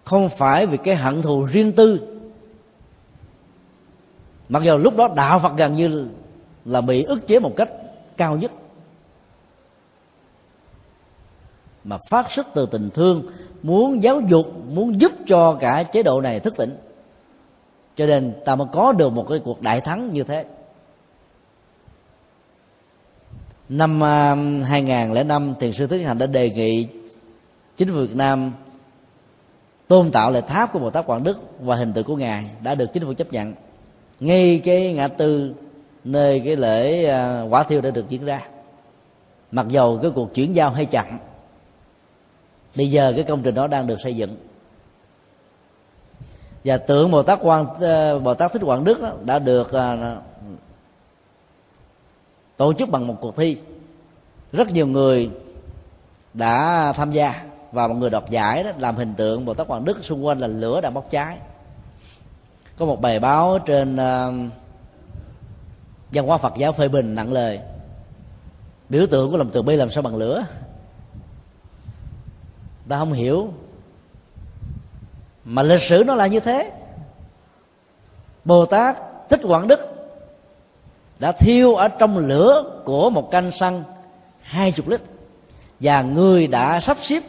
không phải vì cái hận thù riêng tư. Mặc dù lúc đó đạo phật gần như là bị ức chế một cách cao nhất. Mà phát xuất từ tình thương, muốn giáo dục, muốn giúp cho cả chế độ này thức tỉnh. Cho nên ta mới có được một cái cuộc đại thắng như thế. Năm à, 2005 thiền sư Thích Hành đã đề nghị chính phủ Việt Nam tôn tạo lại tháp của Bồ Tát Quảng Đức và hình tượng của ngài đã được chính phủ chấp nhận. Ngay cái ngã tư nơi cái lễ à, quả thiêu đã được diễn ra. Mặc dầu cái cuộc chuyển giao hơi chậm, bây giờ cái công trình đó đang được xây dựng. Và tượng bồ tát quan à, bồ tát thích quảng đức đã được à, tổ chức bằng một cuộc thi. Rất nhiều người đã tham gia và một người đoạt giải đó làm hình tượng bồ tát hoàng đức xung quanh là lửa đang bốc cháy. Có một bài báo trên uh, văn hóa phật giáo phê bình nặng lời. Biểu tượng của lòng từ bi làm sao bằng lửa? Ta không hiểu. Mà lịch sử nó là như thế. Bồ tát thích quảng đức đã thiêu ở trong lửa của một canh xăng hai chục lít và người đã sắp xếp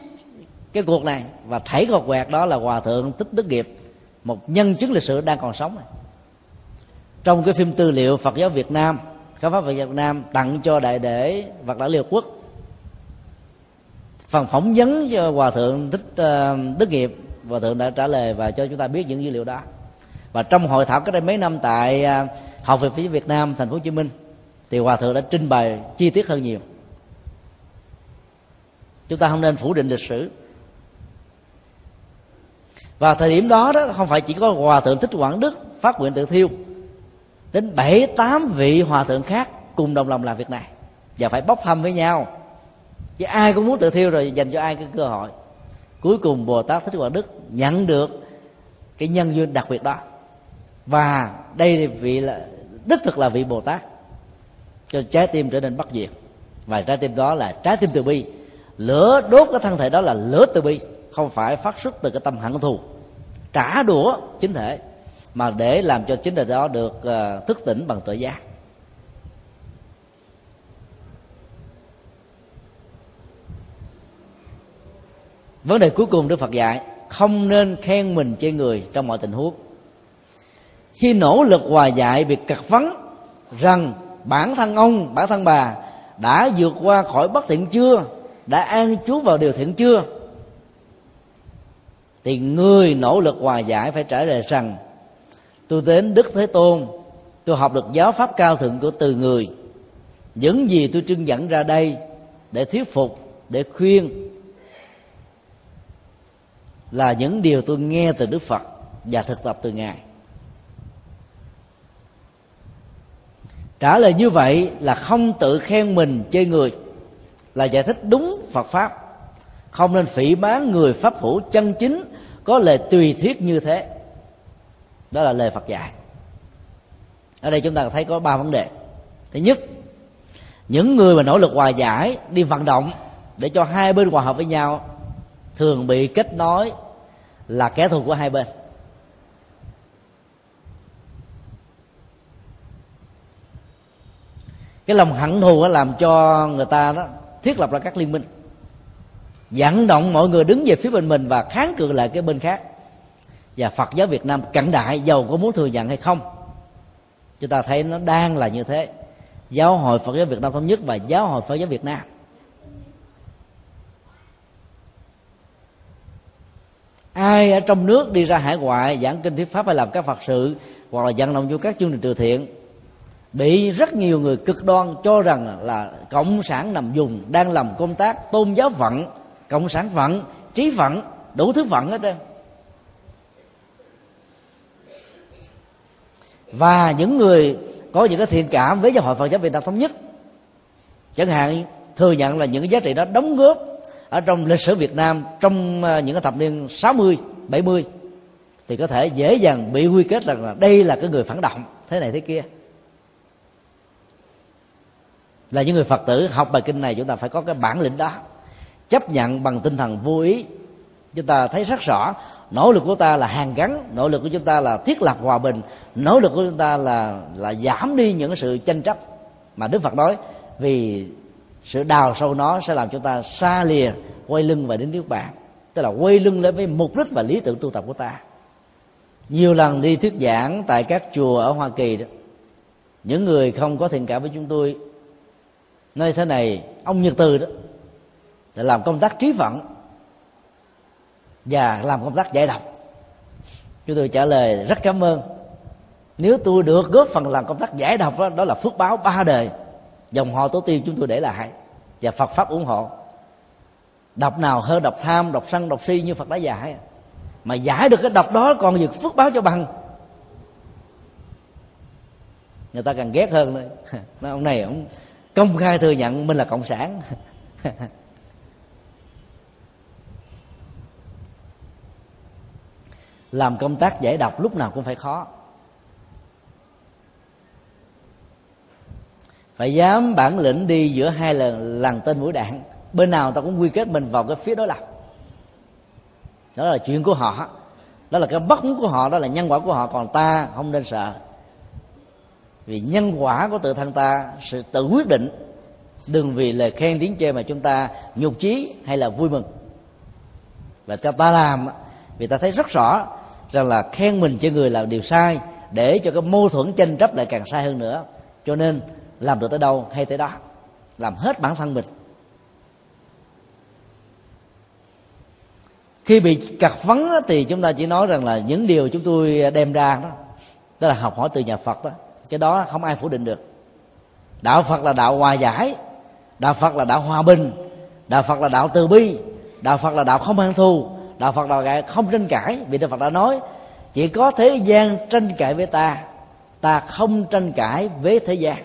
cái cuộc này và thảy cột quẹt đó là hòa thượng tích đức nghiệp một nhân chứng lịch sử đang còn sống này. trong cái phim tư liệu phật giáo việt nam khám phá phật giáo việt nam tặng cho đại đệ vật đã liều quốc phần phỏng vấn cho hòa thượng thích uh, ờ, đức nghiệp. Hòa thượng đã trả lời và cho chúng ta biết những dữ liệu đó. Và trong hội thảo cách đây mấy năm tại uh, học viện phía việt nam thành phố hồ chí minh thì hòa thượng đã trình bày chi tiết hơn nhiều. Chúng ta không nên phủ định lịch sử và thời điểm đó đó, không phải chỉ có hòa thượng thích quảng đức phát nguyện tự thiêu, đến bảy, tám vị hòa thượng khác cùng đồng lòng làm việc này. Và phải bốc thăm với nhau. Chứ ai cũng muốn tự thiêu rồi, dành cho ai cái cơ hội. Cuối cùng bồ tát thích quảng đức nhận được cái nhân duyên đặc biệt đó. Và đây vị là, đích thực là vị bồ tát. Cho trái tim trở nên bất diệt. Và trái tim đó là trái tim từ bi. Lửa đốt cái thân thể đó là lửa từ bi, không phải phát xuất từ cái tâm hận thù trả đũa chính thể mà để làm cho chính thể đó được ờ, thức tỉnh bằng tự giác. Vấn đề cuối cùng đức phật dạy, không nên khen mình chê người trong mọi tình huống. Khi nỗ lực hòa giải việc cật vấn rằng bản thân ông, bản thân bà đã vượt qua khỏi bất thiện chưa, đã an trú vào điều thiện chưa thì người nỗ lực hòa giải phải trả lời rằng, tôi đến đức thế tôn, tôi học được giáo pháp cao thượng của từ người. Những gì tôi trưng dẫn ra đây để thuyết phục, để khuyên là những điều tôi nghe từ đức phật và thực tập từ ngài. Trả lời như vậy là không tự khen mình chơi người, là giải thích đúng phật pháp không nên phỉ bán người pháp hữu chân chính, có lời tùy thuyết như thế. Đó là lời phật dạy. Ở đây chúng ta thấy có ba vấn đề. Thứ nhất, những người mà nỗ lực hòa giải, đi vận động để cho hai bên hòa hợp với nhau, thường bị kết nối là kẻ thù của hai bên. Cái lòng hận thù làm cho người ta đó thiết lập ra các liên minh vận động mọi người đứng về phía bên mình và kháng cự lại cái bên khác. Và Phật giáo Việt Nam cận đại, giàu có muốn thừa nhận hay không? Chúng ta thấy nó đang là như thế. Giáo hội Phật giáo Việt Nam thống nhất và giáo hội Phật giáo Việt Nam. Ai ở trong nước đi ra hải ngoại, giảng kinh thuyết pháp hay làm các phật sự, hoặc là vận động vô các chương trình từ thiện, bị rất nhiều người cực đoan cho rằng là cộng sản nằm dùng đang làm công tác tôn giáo vận cộng sản phận trí phận đủ thứ phận hết trơn. Và những người có những cái thiện cảm với giáo hội Phật giáo Việt Nam thống nhất chẳng hạn thừa nhận là những cái giá trị đó đóng góp ở trong lịch sử Việt Nam trong ờ, những cái thập niên 60, 70 thì có thể dễ dàng bị quy kết rằng là đây là cái người phản động thế này thế kia. Là những người phật tử học bài kinh này chúng ta phải có cái bản lĩnh đó chấp nhận bằng tinh thần vô ý. Chúng ta thấy rất rõ, nỗ lực của ta là hàn gắn, nỗ lực của chúng ta là thiết lập hòa bình, nỗ lực của chúng ta là là giảm đi những sự tranh chấp mà đức phật nói. Vì sự đào sâu nó sẽ làm chúng ta xa lìa, quay lưng và đến nước bạn tức là quay lưng lên với mục đích và lý tưởng tu tập của ta. Nhiều lần đi thuyết giảng tại các chùa ở hoa kỳ đó, những người không có thiện cảm với chúng tôi nơi thế này, ông nhật từ đó để làm công tác trí phận và làm công tác giải độc. Chúng tôi trả lời rất cảm ơn. Nếu tôi được góp phần làm công tác giải độc đó, đó là phước báo ba đời. Dòng họ tổ tiên chúng tôi để lại và phật pháp ủng hộ. Độc nào hơn độc tham độc sân độc si như phật đã dạy. Mà giải được cái độc đó còn việc phước báo cho bằng. Người ta càng ghét hơn nữa. Nói ông này ông công khai thừa nhận mình là cộng sản. làm công tác giải độc lúc nào cũng phải khó. Phải dám bản lĩnh đi giữa hai lần lằn tên mũi đạn, bên nào ta cũng quy kết mình vào cái phía đối lập. Đó là chuyện của họ. Đó là cái bất muốn của họ, đó là nhân quả của họ, còn ta không nên sợ. Vì nhân quả của tự thân ta, sự tự quyết định, đừng vì lời khen tiếng chê mà chúng ta nhục chí hay là vui mừng. Và cho ta làm, vì ta thấy rất rõ rằng là khen mình cho người làm điều sai để cho cái mâu thuẫn tranh chấp lại càng sai hơn nữa. Cho nên làm được tới đâu hay tới đó. Làm hết bản thân mình. Khi bị cặt vấn thì chúng ta chỉ nói rằng là những điều chúng tôi đem ra đó tức là học hỏi từ nhà phật đó. Cái đó không ai phủ định được. Đạo phật là đạo hòa giải, đạo phật là đạo hòa bình, đạo phật là đạo từ bi, đạo phật là đạo không hăng thù đạo phật là không tranh cãi, vì đạo phật đã nói, chỉ có thế gian tranh cãi với ta ta không tranh cãi với thế gian.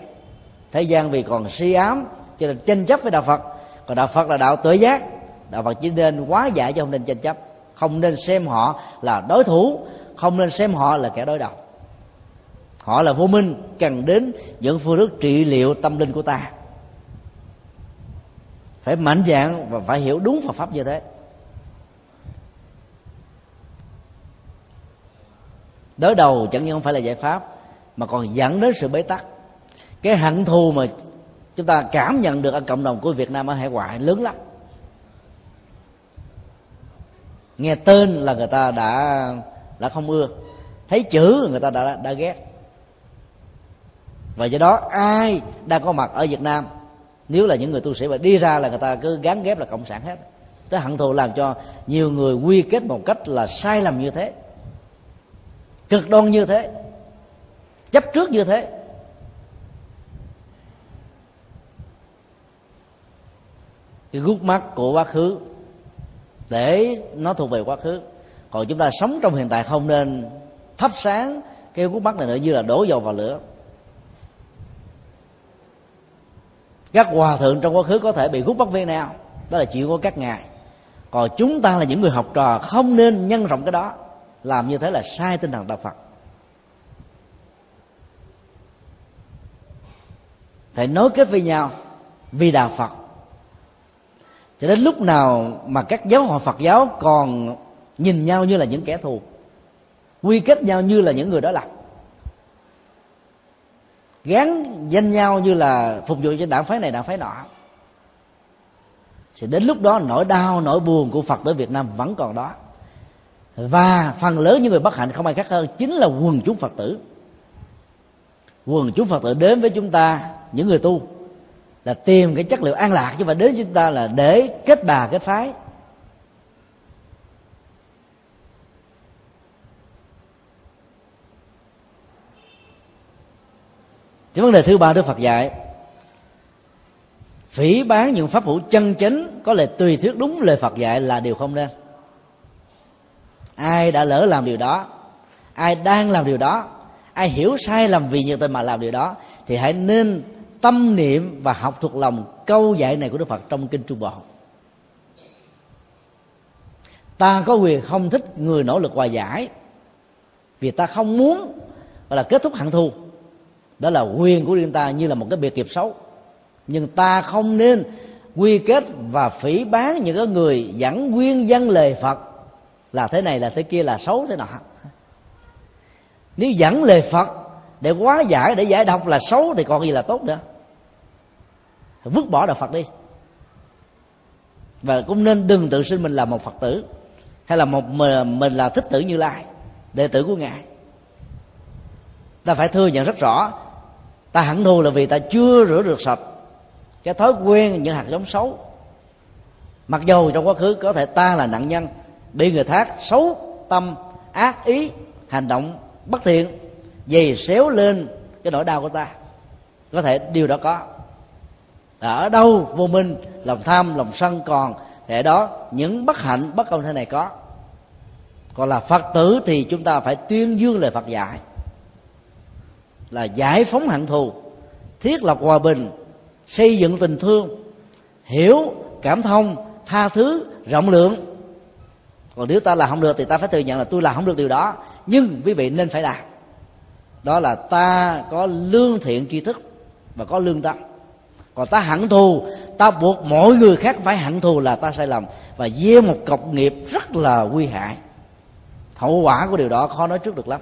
Thế gian vì còn si ám, cho nên tranh chấp với đạo phật. Còn đạo phật là đạo tự giác. Đạo phật chỉ nên quá giải cho không nên tranh chấp. Không nên xem họ là đối thủ, không nên xem họ là kẻ đối đầu. Họ là vô minh, cần đến những phương thức trị liệu tâm linh của ta. Phải mạnh dạng và phải hiểu đúng Phật pháp như thế. Đối đầu chẳng những không phải là giải pháp, mà còn dẫn đến sự bế tắc. Cái hận thù mà chúng ta cảm nhận được ở cộng đồng của Việt Nam ở hải ngoại lớn lắm. Nghe tên là người ta đã đã không ưa. Thấy chữ người ta đã đã ghét. Và do đó, ai đang có mặt ở Việt Nam, nếu là những người tu sĩ mà đi ra là người ta cứ gắn ghép là cộng sản hết. Tới hận thù làm cho nhiều người quy kết một cách là sai lầm như thế cực đoan như thế, chấp trước như thế. Cái gút mắt của quá khứ, để nó thuộc về quá khứ, còn chúng ta sống trong hiện tại không nên thắp sáng cái gút mắt này nữa như là đổ dầu vào lửa. Các hòa thượng trong quá khứ có thể bị gút mắt viên nào, đó là chuyện của các ngài. Còn chúng ta là những người học trò, không nên nhân rộng cái đó làm như thế là sai tinh thần đạo phật. Phải nối kết với nhau vì đạo phật. Cho đến lúc nào mà các giáo hội phật giáo còn nhìn nhau như là những kẻ thù, quy kết nhau như là những người đó lập gán danh nhau như là phục vụ cho đảng phái này, đảng phái nọ, thì đến lúc đó nỗi đau, nỗi buồn của phật tử việt nam vẫn còn đó và phần lớn những người bất hạnh không ai khác hơn chính là quần chúng phật tử. Quần chúng phật tử đến với chúng ta, những người tu, là tìm cái chất liệu an lạc chứ mà đến chúng ta là để kết bà, kết phái. Cái vấn đề thứ ba đức phật dạy, phỉ bán những pháp hữu chân chính, có lời tùy thuyết đúng lời phật dạy là điều không nên ai đã lỡ làm điều đó? Ai đang làm điều đó? Ai hiểu sai lầm vì như tình mà làm điều đó? Thì hãy nên tâm niệm và học thuộc lòng câu dạy này của đức phật trong kinh trung bộ. Ta có quyền không thích người nỗ lực hòa giải vì ta không muốn gọi là kết thúc hận thù. Đó là quyền của riêng ta như là một cái biệt nghiệp xấu. Nhưng ta không nên quy kết và phỉ bán những cái người dẫn nguyên dân lời phật là thế này là thế kia là xấu thế nào nếu dẫn lời phật để quá giải, để giải độc là xấu thì còn gì là tốt nữa. Vứt bỏ đạo phật đi. Và cũng nên đừng tự xưng mình là một phật tử, hay là một mình là thích tử như lai, đệ tử của ngài. Ta phải thừa nhận rất rõ, ta hẳn thù là vì ta chưa rửa được sạch cái thói quen những hạt giống xấu. Mặc dù trong quá khứ có thể ta là nạn nhân bị người khác xấu tâm, ác ý, hành động bất thiện, dày xéo lên cái nỗi đau của ta. Có thể điều đó có. Ở đâu vô minh, lòng tham, lòng sân còn, thì ở đó những bất hạnh, bất công thế này có. Còn là phật tử thì chúng ta phải tuyên dương lời phật dạy. Là giải phóng hận thù, thiết lập hòa bình, xây dựng tình thương, hiểu, cảm thông, tha thứ, rộng lượng còn nếu ta làm không được thì ta phải thừa nhận là tôi làm không được điều đó. Nhưng quý vị nên phải làm. Đó là ta có lương thiện tri thức và có lương tâm. Còn ta hận thù, ta buộc mọi người khác phải hận thù là ta sai lầm. Và gieo một cọc nghiệp rất là nguy hại. Hậu quả của điều đó khó nói trước được lắm.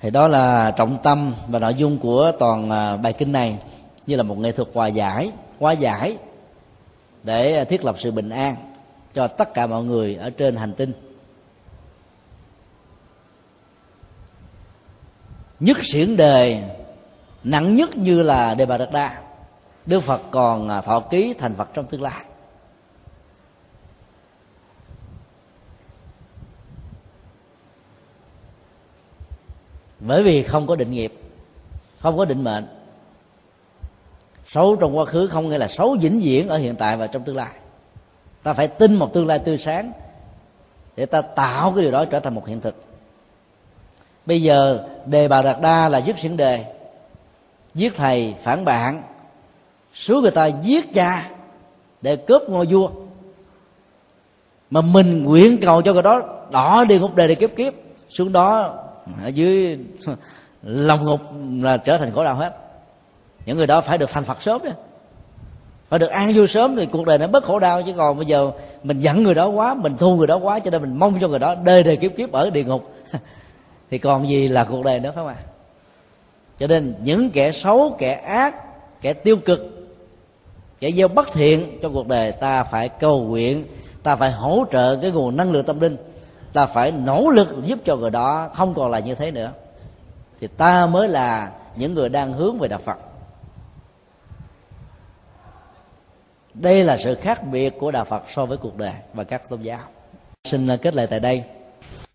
Thì đó là trọng tâm và nội dung của toàn à, bài kinh này, như là một nghệ thuật hòa giải hóa giải để à, thiết lập sự bình an cho tất cả mọi người ở trên hành tinh. Nhất xiển đề, nặng nhất như là đề bà đạt đa. Đức phật còn à, thọ ký thành phật trong tương lai. Bởi vì không có định nghiệp, không có định mệnh xấu trong quá khứ không nghĩa là xấu vĩnh viễn ở hiện tại và trong tương lai. Ta phải tin một tương lai tươi sáng để ta tạo cái điều đó trở thành một hiện thực. Bây giờ, đề bà đạt đa là giết xỉn đề. Giết thầy phản bạn. Số người ta giết cha để cướp ngôi vua. Mà mình nguyện cầu cho người đó đỏ đi ngục đời để kiếp kiếp. Xuống đó, ở dưới, lòng ngục là trở thành khổ đau hết những người đó phải được thành phật sớm chứ phải được an vui sớm thì cuộc đời nó bớt khổ đau. Chứ còn bây giờ mình giận người đó quá, mình thu người đó quá, cho nên mình mong cho người đó đời đời kiếp kiếp ở địa ngục. Thì còn gì là cuộc đời nữa phải không ạ? Cho nên những kẻ xấu, kẻ ác, kẻ tiêu cực, kẻ gieo bất thiện trong cuộc đời, ta phải cầu nguyện, ta phải hỗ trợ cái nguồn năng lượng tâm linh. Ta phải nỗ lực giúp cho người đó không còn là như thế nữa. Thì ta mới là những người đang hướng về đạo phật. Đây là sự khác biệt của đạo phật so với cuộc đời và các tôn giáo. Xin kết lại tại đây.